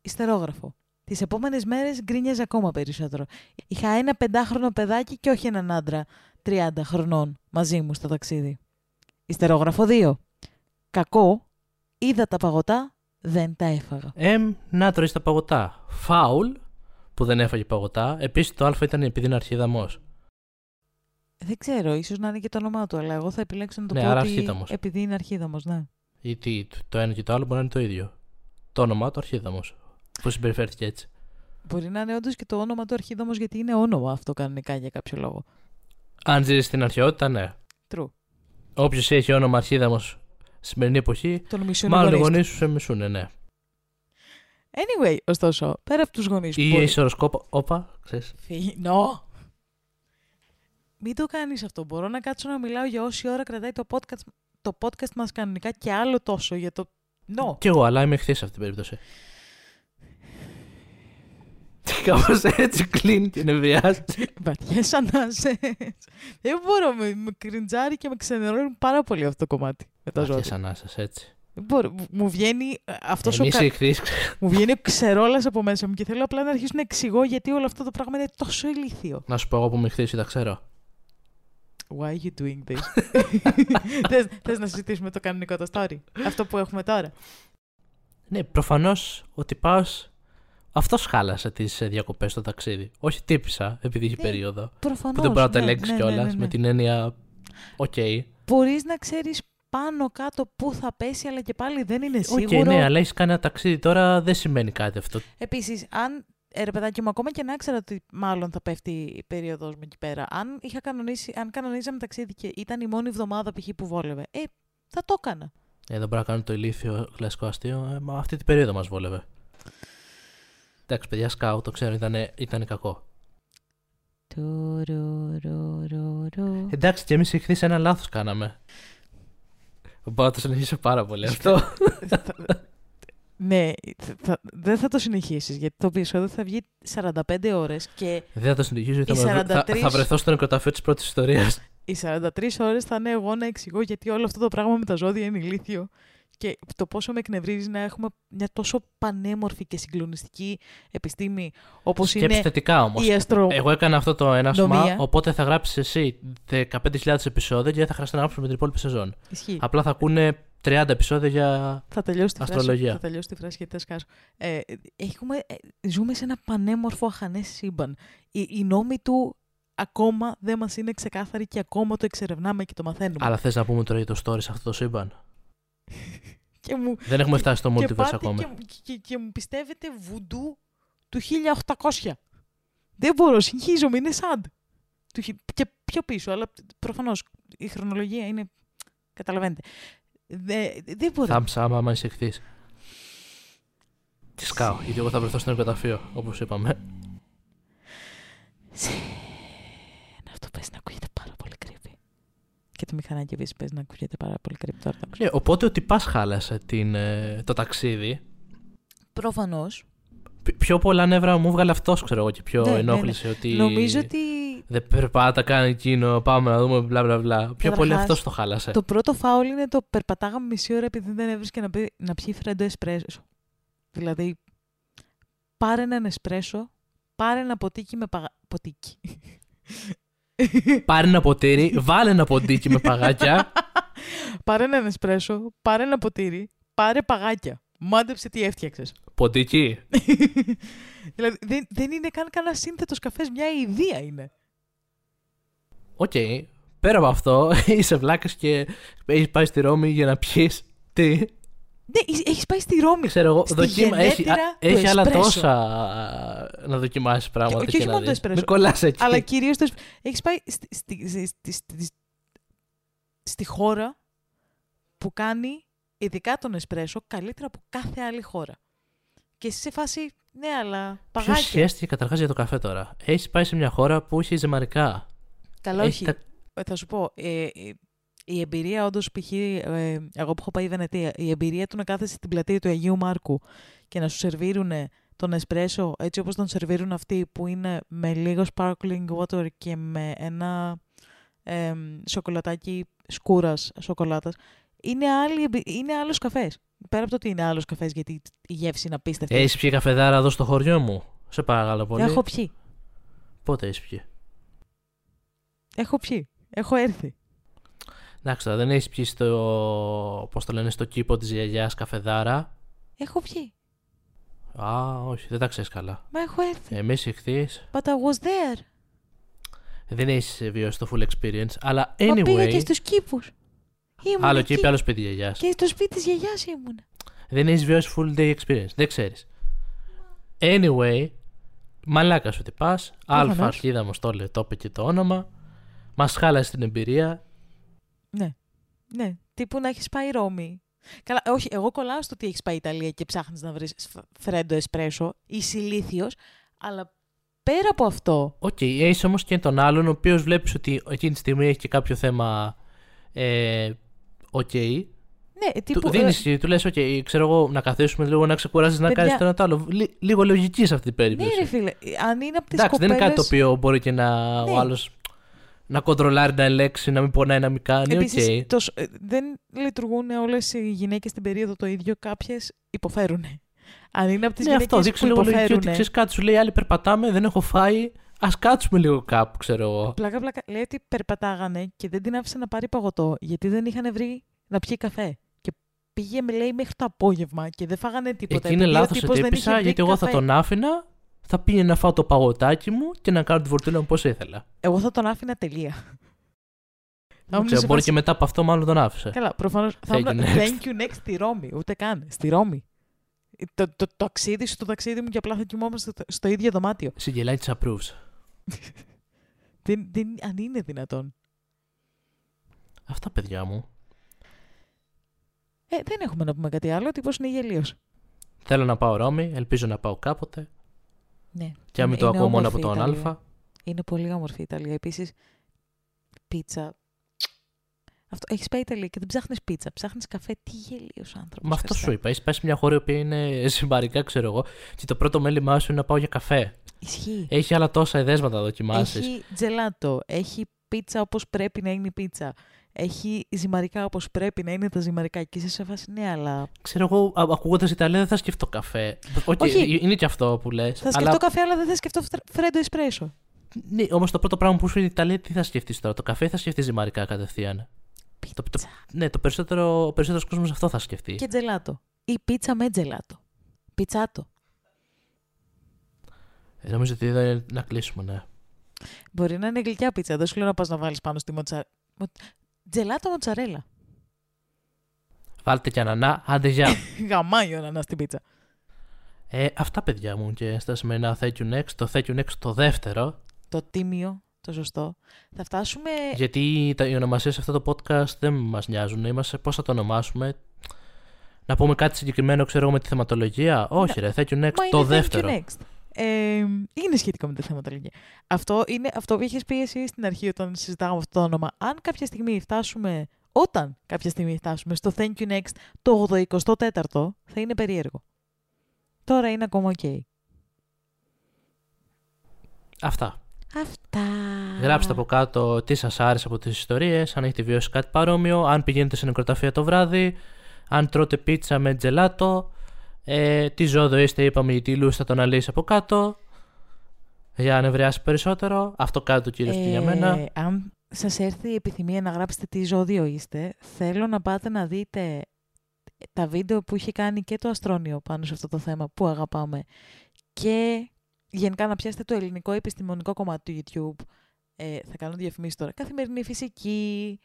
Ιστερόγραφο. Τις επόμενες μέρες γκρίνιαζε ακόμα περισσότερο. Είχα ένα πεντάχρονο παιδάκι και όχι έναν άντρα 30 χρονών μαζί μου στο ταξίδι. Ιστερόγραφο 2. Κακό, είδα τα παγωτά, δεν τα έφαγα. Εμ, να τρώεις τα παγωτά. Φάουλ, που δεν έφαγε παγωτά. Επίσης το Α ήταν επειδή είναι αρχίδαμος. Δεν ξέρω, ίσως να είναι και το όνομά του, αλλά εγώ θα επιλέξω να το Ναι, πω άρα ότι αρχίδαμος. επειδή είναι αρχίδαμος, ναι. Ή τι, το ένα και το άλλο μπορεί να είναι το ίδιο. Το όνομά του αρχίδαμος. Που συμπεριφέρθηκε έτσι. Μπορεί να είναι όντως και το όνομα του αρχίδαμος γιατί είναι όνομα αυτό κανονικά για κάποιο λόγο. Αν ζει στην αρχαιότητα, ναι. True. Όποιος έχει όνομα αρχίδαμος σημερινή εποχή, Τον μισούν οι μάλλον οι γονείς γονείς τους. σου σε μισούνε, ναι. Anyway, ωστόσο, πέρα από τους γονείς Ή μπορεί- έχει οροσκόπα. Όπα, ξέρεις. Φύγει. Νο. Μην το κάνεις αυτό. Μπορώ να κάτσω να μιλάω για όση ώρα κρατάει το podcast, το podcast μας κανονικά και άλλο τόσο για το... Νο. Κι εγώ, αλλά είμαι εχθή σε αυτή την περίπτωση. [LAUGHS] Κάπως έτσι κλείνει και νευριάζει. Βαθιές ανάσες. Δεν μπορώ. Με, με κριντζάρει και με ξενερώνει πάρα πολύ αυτό το κομμάτι. Με τα ζώδια. Βαθιές ανάσες, έτσι. Δεν μπορώ. Μου- Μου βγαίνει ε, αυτός ο Εμείς κα- οι εχθείς, Μου βγαίνει ο ξερόλας από μέσα μου και θέλω απλά να αρχίσω να εξηγώ γιατί όλο αυτό το πράγμα είναι τόσο ηλίθιο. να σου πω εγώ που είμαι εχθής, τα ξέρω. Why are you doing this? [LAUGHS] θες, θες να συζητήσουμε το κανονικό το story. Αυτό που έχουμε τώρα; Ναι, προφανώς ο τυπάς. Αυτός χάλασε τις διακοπές στο ταξίδι. Όχι τύπισσα, επειδή έχει Ναι, περίοδο. Προφανώς. Που δεν μπορεί να τα ναι, ελέγξεις ναι, κιόλας ναι, ναι, ναι. με την έννοια. Οκ. Μπορείς να ξέρεις πάνω κάτω πού θα πέσει, αλλά και πάλι δεν είναι Οκ, σίγουρο. ναι, αλλά έχεις κάνει ένα ταξίδι τώρα δεν σημαίνει κάτι αυτό. Επίσης, αν ε, ρε παιδάκι μου, ακόμα και να ήξερα ότι μάλλον θα πέφτει η περίοδος μου εκεί πέρα, αν, είχα κανονίσει, αν κανονίζαμε ταξίδι και ήταν η μόνη εβδομάδα π.χ. που βόλευε, ε, θα το έκανα. Εδώ μπορεί να κάνω το ηλίθιο κλασικό αστείο. Ε, μα αυτή την περίοδο μας βόλευε. Εντάξει, παιδιά, σκάου, το ξέρω, ήταν, ήταν κακό. Τουρουρουρουρου. Εντάξει, και εμείς εχθές ένα λάθος κάναμε. Μπορώ να το συνεχίσω πάρα πολύ αυτό. [LAUGHS] Ναι, θα- θα- δεν θα το συνεχίσεις γιατί το επεισόδιο θα βγει 45 ώρες και Δεν θα το συνεχίσω γιατί Οι θα, με- θα, 43 θα βρεθώ στο νεκροταφείο της πρώτης ιστορίας. [LAUGHS] οι 43 ώρες θα είναι εγώ να εξηγώ γιατί όλο αυτό το πράγμα με τα ζώδια είναι ηλίθιο και το πόσο με εκνευρίζει να έχουμε μια τόσο πανέμορφη και συγκλονιστική επιστήμη όπως Σκέψτε είναι θετικά όμως. η αστρο... Εγώ έκανα αυτό το ένασμα, Νομία. οπότε θα γράψεις εσύ 15.000 επεισόδια και δεν θα χρειαστεί να γράψουμε την υπόλοιπη σεζόν. Ισχύει. Απλά θα ακούνε 30 επεισόδια για. Θα τελειώσει τη φράση. Αστρολογία. Θα τελειώσει τη φράση γιατί θα σκάσω. Ε, έχουμε, ε, ζούμε σε ένα πανέμορφο αχανές σύμπαν. Οι, οι νόμοι του ακόμα δεν μας είναι ξεκάθαροι και ακόμα το εξερευνάμε και το μαθαίνουμε. Αλλά θες να πούμε τώρα για το story σε αυτό το σύμπαν; Και μου, Δεν έχουμε φτάσει στο και multiverse πάτε ακόμα. Και, και, και μου πιστεύετε βουντού του 1800. Δεν μπορώ, συγχύζομαι, είναι σαν. Του, χι- και πιο πίσω, αλλά προφανώς η χρονολογία είναι... Καταλαβαίνετε. Δε- δεν μπορώ. Thumbs up άμα είσαι εχθής. Τι σκάω, γιατί εγώ θα βρεθώ στο νεκροταφείο, όπως είπαμε. Αυτό παίζει να ακούγεται πάρα πολύ creepy. Και το μηχανάκι επίσης παίζει να ακούγεται πάρα πολύ creepy τώρα. το Ναι, οπότε ο τυπάς χάλασε την, ε, το ταξίδι. Προφανώς. Π- πιο πολλά νεύρα μου βγάλε αυτός, ξέρω εγώ, και πιο Ναι, ναι, ναι. ενόχλησε ότι. Νομίζω ότι Δεν περπάτα, κάνει εκείνο, πάμε να δούμε, μπλα μπλα μπλα. Πιο πολύ Καταρχάς, αυτός το χάλασε. το πρώτο φάουλ είναι το περπατάγαμε μισή ώρα επειδή δεν έβρισκε να, πει, να πιει φρέντο εσπρέσο. Δηλαδή, πάρε έναν εσπρέσο, πάρε ένα ποτίκι με παγα... Ποτίκι. Πάρε ένα ποτήρι, βάλε ένα ποντίκι με παγάκια. πάρε έναν εσπρέσο, πάρε ένα ποτήρι, πάρε παγάκια. Μάντεψε τι έφτιαξες. Ποντίκι. δηλαδή, δεν, δεν είναι καν κανένα σύνθετος καφές, μια ιδέα είναι. Οκ. Πέρα από αυτό, [LAUGHS] είσαι βλάκας και έχεις πάει στη Ρώμη για να πιεις. Τι; Ναι, έχεις πάει στη Ρώμη. Ξέρω εγώ, Στη δοκίμα, έχει, γενέτειρα α, του έχει άλλα εσπρέσο. τόσα α, να δοκιμάσεις πράγματα. Και- και όχι να μόνο το δεις. εσπρέσο. Μην κολλάς εκεί. Αλλά κυρίως το. Έχεις πάει στη, στη, στη, στη, στη- στη χώρα που κάνει ειδικά τον εσπρέσο καλύτερα από κάθε άλλη χώρα. Και εσύ σε φάση, ναι, αλλά Ποιος παγάκια. σχέστηκε καταρχάς για το καφέ τώρα; Έχεις πάει σε μια χώρα που έχει ζυμαρικά. Καλά, Έχει όχι. τα- Ε, Θα σου πω, ε, ε, η εμπειρία όντως π.χ. Ε, εγώ που έχω πάει η Βενετία, η εμπειρία του να κάθεσαι στην πλατεία του Αγίου Μάρκου και να σου σερβίρουν τον εσπρέσο έτσι όπως τον σερβίρουν αυτοί που είναι με λίγο sparkling water και με ένα ε, σοκολατάκι σκούρας σοκολάτας είναι, άλλη, εμπει- είναι άλλος καφές. Πέρα από το ότι είναι άλλος καφές γιατί η γεύση είναι απίστευτη. Έχει πιει καφεδάρα εδώ στο χωριό μου. Σε παρακαλώ πολύ. Έχω πιει. Πότε έχει πιει. Έχω πιει. Έχω έρθει. Εντάξει, τώρα δεν έχεις πιει στο. Πώς το λένε, στο κήπο της γιαγιάς καφεδάρα; Έχω πιει. Α, όχι, δεν τα ξέρεις καλά. Μα έχω έρθει. Εμείς εχθεί But I was there. δεν έχεις βιώσει το full experience. Αλλά Μα πήγα anyway. και στους κήπους. Ήμουν Άλλο εκεί. κήπο, άλλο σπίτι γιαγιάς. Και στο σπίτι της γιαγιάς ήμουν. Δεν έχεις βιώσει full day experience. Δεν ξέρεις. Anyway, μαλάκα σου τι πα. Αλφα Προφανώς. αρχίδα μου το λέει, το είπε και το όνομα. Μας χάλασε την εμπειρία. Ναι. Ναι. Τύπου να έχεις πάει Ρώμη. Καλά, όχι, εγώ κολλάω στο ότι έχεις πάει Ιταλία και ψάχνεις να βρεις σφ- φρέντο εσπρέσο ή ηλίθιος, αλλά πέρα από αυτό, Οκ, έχεις όμως και τον άλλον, ο οποίος βλέπεις ότι εκείνη τη στιγμή έχει και κάποιο θέμα. Ε, Οκ. ναι, Του, τύπου... δίνεις, του λες, οκ, ξέρω εγώ, να καθίσουμε λίγο να ξεκουράσει να Παιδιά- κάνεις το ένα το άλλο. Λι- λίγο λογική σε αυτή την ε, ναι περίπτωση. ρε φίλε, αν είναι από τις Εντάξει, δεν είναι κάτι το κοπέλες- οποίο μπορεί και να, Ναι. ο άλλος να κοντρολάρει, να ελέγξει, να μην πονάει, να μην κάνει. Οκ. Επίσης, το σ- ε, δεν λειτουργούν όλες οι γυναίκες στην περίοδο το ίδιο, κάποιες υποφέρουν. Αν είναι από τις Ναι, αυτό γυναίκες δείξε που λίγο λογική υποφέρουν. ότι ξέρεις κάτι, σου λέει άλλοι περπατάμε, δεν έχω φάει. Α κάτσουμε λίγο κάπου, ξέρω εγώ. Πλάκα, πλάκα. Λέει ότι περπατάγανε και δεν την άφησε να πάρει παγωτό γιατί δεν είχαν βρει να πιει καφέ. Και πήγε, με λέει, μέχρι το απόγευμα και δεν φάγανε τίποτα. Εκεί είναι επειδή ο λάθος ο τύπος δεν τύπησα, είχε βρει γιατί εγώ θα καφέ. τον άφηνα, θα πήγαινα να φάω το παγωτάκι μου και να κάνω τη βορτούλα μου πώς ήθελα. Εγώ θα τον άφηνα τελεία. Δεν ήμουν ξέρω, σε μπορεί φάση- και μετά από αυτό μάλλον τον άφησε. Καλά, προφανώς. Θα Thank ήμουν you, next. thank you next στη Ρώμη. Ούτε καν. Στη Ρώμη. Το, το, το ταξίδι σου, το ταξίδι μου και απλά θα κοιμόμαστε στο, στο ίδιο δωμάτιο. Συγγελάει τη approves. Δεν, δεν, αν είναι δυνατόν. Αυτά παιδιά μου. Ε, δεν έχουμε να πούμε κάτι άλλο. Ο τύπος είναι γελίος. Θέλω να πάω Ρώμη, ελπίζω να πάω κάποτε. Ναι. Και να μην Είναι- το είναι ακούω μόνο όμορφη από η τον Ιταλία. Α. Είναι πολύ όμορφη η Ιταλία. Επίσης, πίτσα. Αυτό, έχεις πάει Ιταλία και δεν ψάχνεις πίτσα, ψάχνεις καφέ. Τι γελίος άνθρωπος. Μα αυτό σου είπα. Έχεις πάει σε μια χώρα που είναι [LAUGHS] συμπαρικά, ξέρω εγώ, και το πρώτο μέλημά σου είναι να πάω για καφέ. Ισχύει. Έχει άλλα τόσα εδέσματα να δοκιμάσεις. Έχει τζελάτο, έχει πίτσα όπως πρέπει να είναι η πίτσα. Έχει ζυμαρικά όπως πρέπει να είναι τα ζυμαρικά. Και είσαι σε φάση, ναι, αλλά. Ξέρω εγώ, ακούγοντας Ιταλία δεν θα σκεφτώ καφέ. Okay, Όχι. Είναι και αυτό που λες. Θα σκεφτώ καφέ, αλλά δεν θα σκεφτώ φρέντο εσπρέσο. Ναι, όμως το πρώτο πράγμα που σου είναι η Ιταλία, τι θα σκεφτείς τώρα, το καφέ ή θα σκεφτείς ζυμαρικά κατευθείαν; Πίτσα. Το, το, ναι, το περισσότερο, ο περισσότερος κόσμος αυτό θα σκεφτεί. Και τζελάτο. Ή πίτσα με τζελάτο. Πιτσάτο. Ε, νομίζω ότι εδώ είναι να κλείσουμε, ναι. Μπορεί να είναι γλυκιά πίτσα. Δεν σου λέω να πας να βάλεις πάνω στη μοτσα... μο- Τζελάτο μοτσαρέλα. Βάλτε και ανανά, άντε γεια. [LAUGHS] Γαμάει ο ανανάς στην πίτσα. ε, αυτά παιδιά μου και στα σημερινά Thank you next. Το Thank you next το δεύτερο. Το τίμιο, το σωστό. Θα φτάσουμε. Γιατί τα, οι ονομασίες σε αυτό το podcast δεν μας νοιάζουν. Είμαστε πώς θα το ονομάσουμε; Να πούμε κάτι συγκεκριμένο, ξέρω εγώ, με τη θεματολογία; Όχι, ρε, Thank you next Μα το είναι δεύτερο. Thank you next. Ε, είναι σχετικό με τη θεματολογία. Αυτό είναι αυτό που είχες πει εσύ στην αρχή όταν συζητάγαμε αυτό το όνομα. Αν κάποια στιγμή φτάσουμε, όταν κάποια στιγμή φτάσουμε στο Thank you next το 84ο, θα είναι περίεργο. Τώρα είναι ακόμα οκ. Αυτά. Αυτά. Γράψτε από κάτω τι σας άρεσε από τις ιστορίες, αν έχετε βιώσει κάτι παρόμοιο, αν πηγαίνετε σε νεκροταφεία το βράδυ, αν τρώτε πίτσα με τζελάτο, ε, τι ζώδο είστε, είπαμε, η Τίλου θα το αναλύσει από κάτω. Για να νευριάσει περισσότερο. Αυτό κάτω κύριο και για μένα. Ε, αν σας έρθει η επιθυμία να γράψετε τι ζώδιο είστε, θέλω να πάτε να δείτε τα βίντεο που είχε κάνει και το Αστρόνιο πάνω σε αυτό το θέμα που αγαπάμε και γενικά να πιάσετε το ελληνικό επιστημονικό κομμάτι του YouTube. Ε, θα κάνω διαφημίσεις τώρα. Καθημερινή φυσική,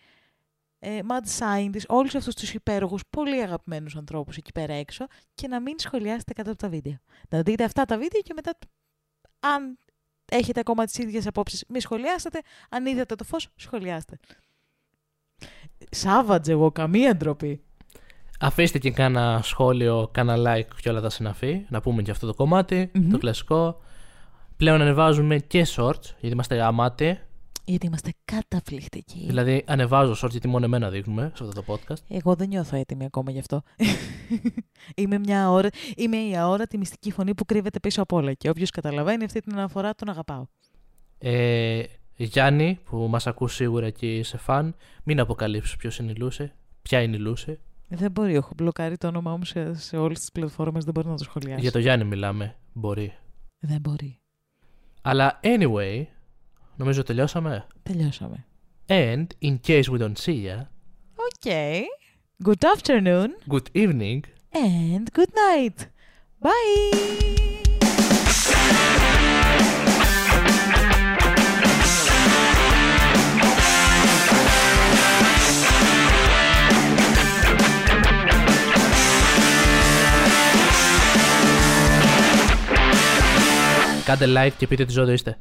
ε, mad scientist, όλους αυτούς τους υπέροχους, πολύ αγαπημένους ανθρώπους εκεί πέρα έξω και να μην σχολιάσετε κάτω από τα βίντεο. Να δείτε αυτά τα βίντεο και μετά, αν έχετε ακόμα τις ίδιες απόψεις, μη σχολιάσετε. Αν είδατε το φως, σχολιάστε. Σάβατζε εγώ, καμία ντροπή. Αφήστε και κάνα σχόλιο, κάνα like και όλα τα συναφή. Να πούμε και αυτό το κομματι Μμμ. το κλασικό. Πλέον ανεβάζουμε και shorts, γιατί είμαστε γαμάτοι. Γιατί είμαστε καταπληκτικοί. Δηλαδή, ανεβάζω shorts γιατί μόνο εμένα δείχνουμε σε αυτό το podcast. Εγώ δεν νιώθω έτοιμη ακόμα γι' αυτό. [LAUGHS] είμαι, μια ώρα, είμαι η αόρατη μυστική φωνή που κρύβεται πίσω απ' όλα. Και όποιος καταλαβαίνει αυτή την αναφορά, τον αγαπάω. Ε, Γιάννη, που μας ακούς σίγουρα και είσαι φαν, μην αποκαλύψεις ποιος είναι η Λούση. Ποια είναι η Λούση. Δεν μπορεί, έχω μπλοκάρει το όνομά μου σε, σε όλες τις πλατφόρμες, δεν μπορεί να το σχολιάσει. Για το Γιάννη μιλάμε. Μπορεί. Δεν μπορεί. Αλλά anyway, νομίζω τελειώσαμε. Τελειώσαμε. And in case we don't see ya, Okay. Good afternoon good evening. and good night. Bye. Κάντε like και πείτε τι ζώδιο είστε.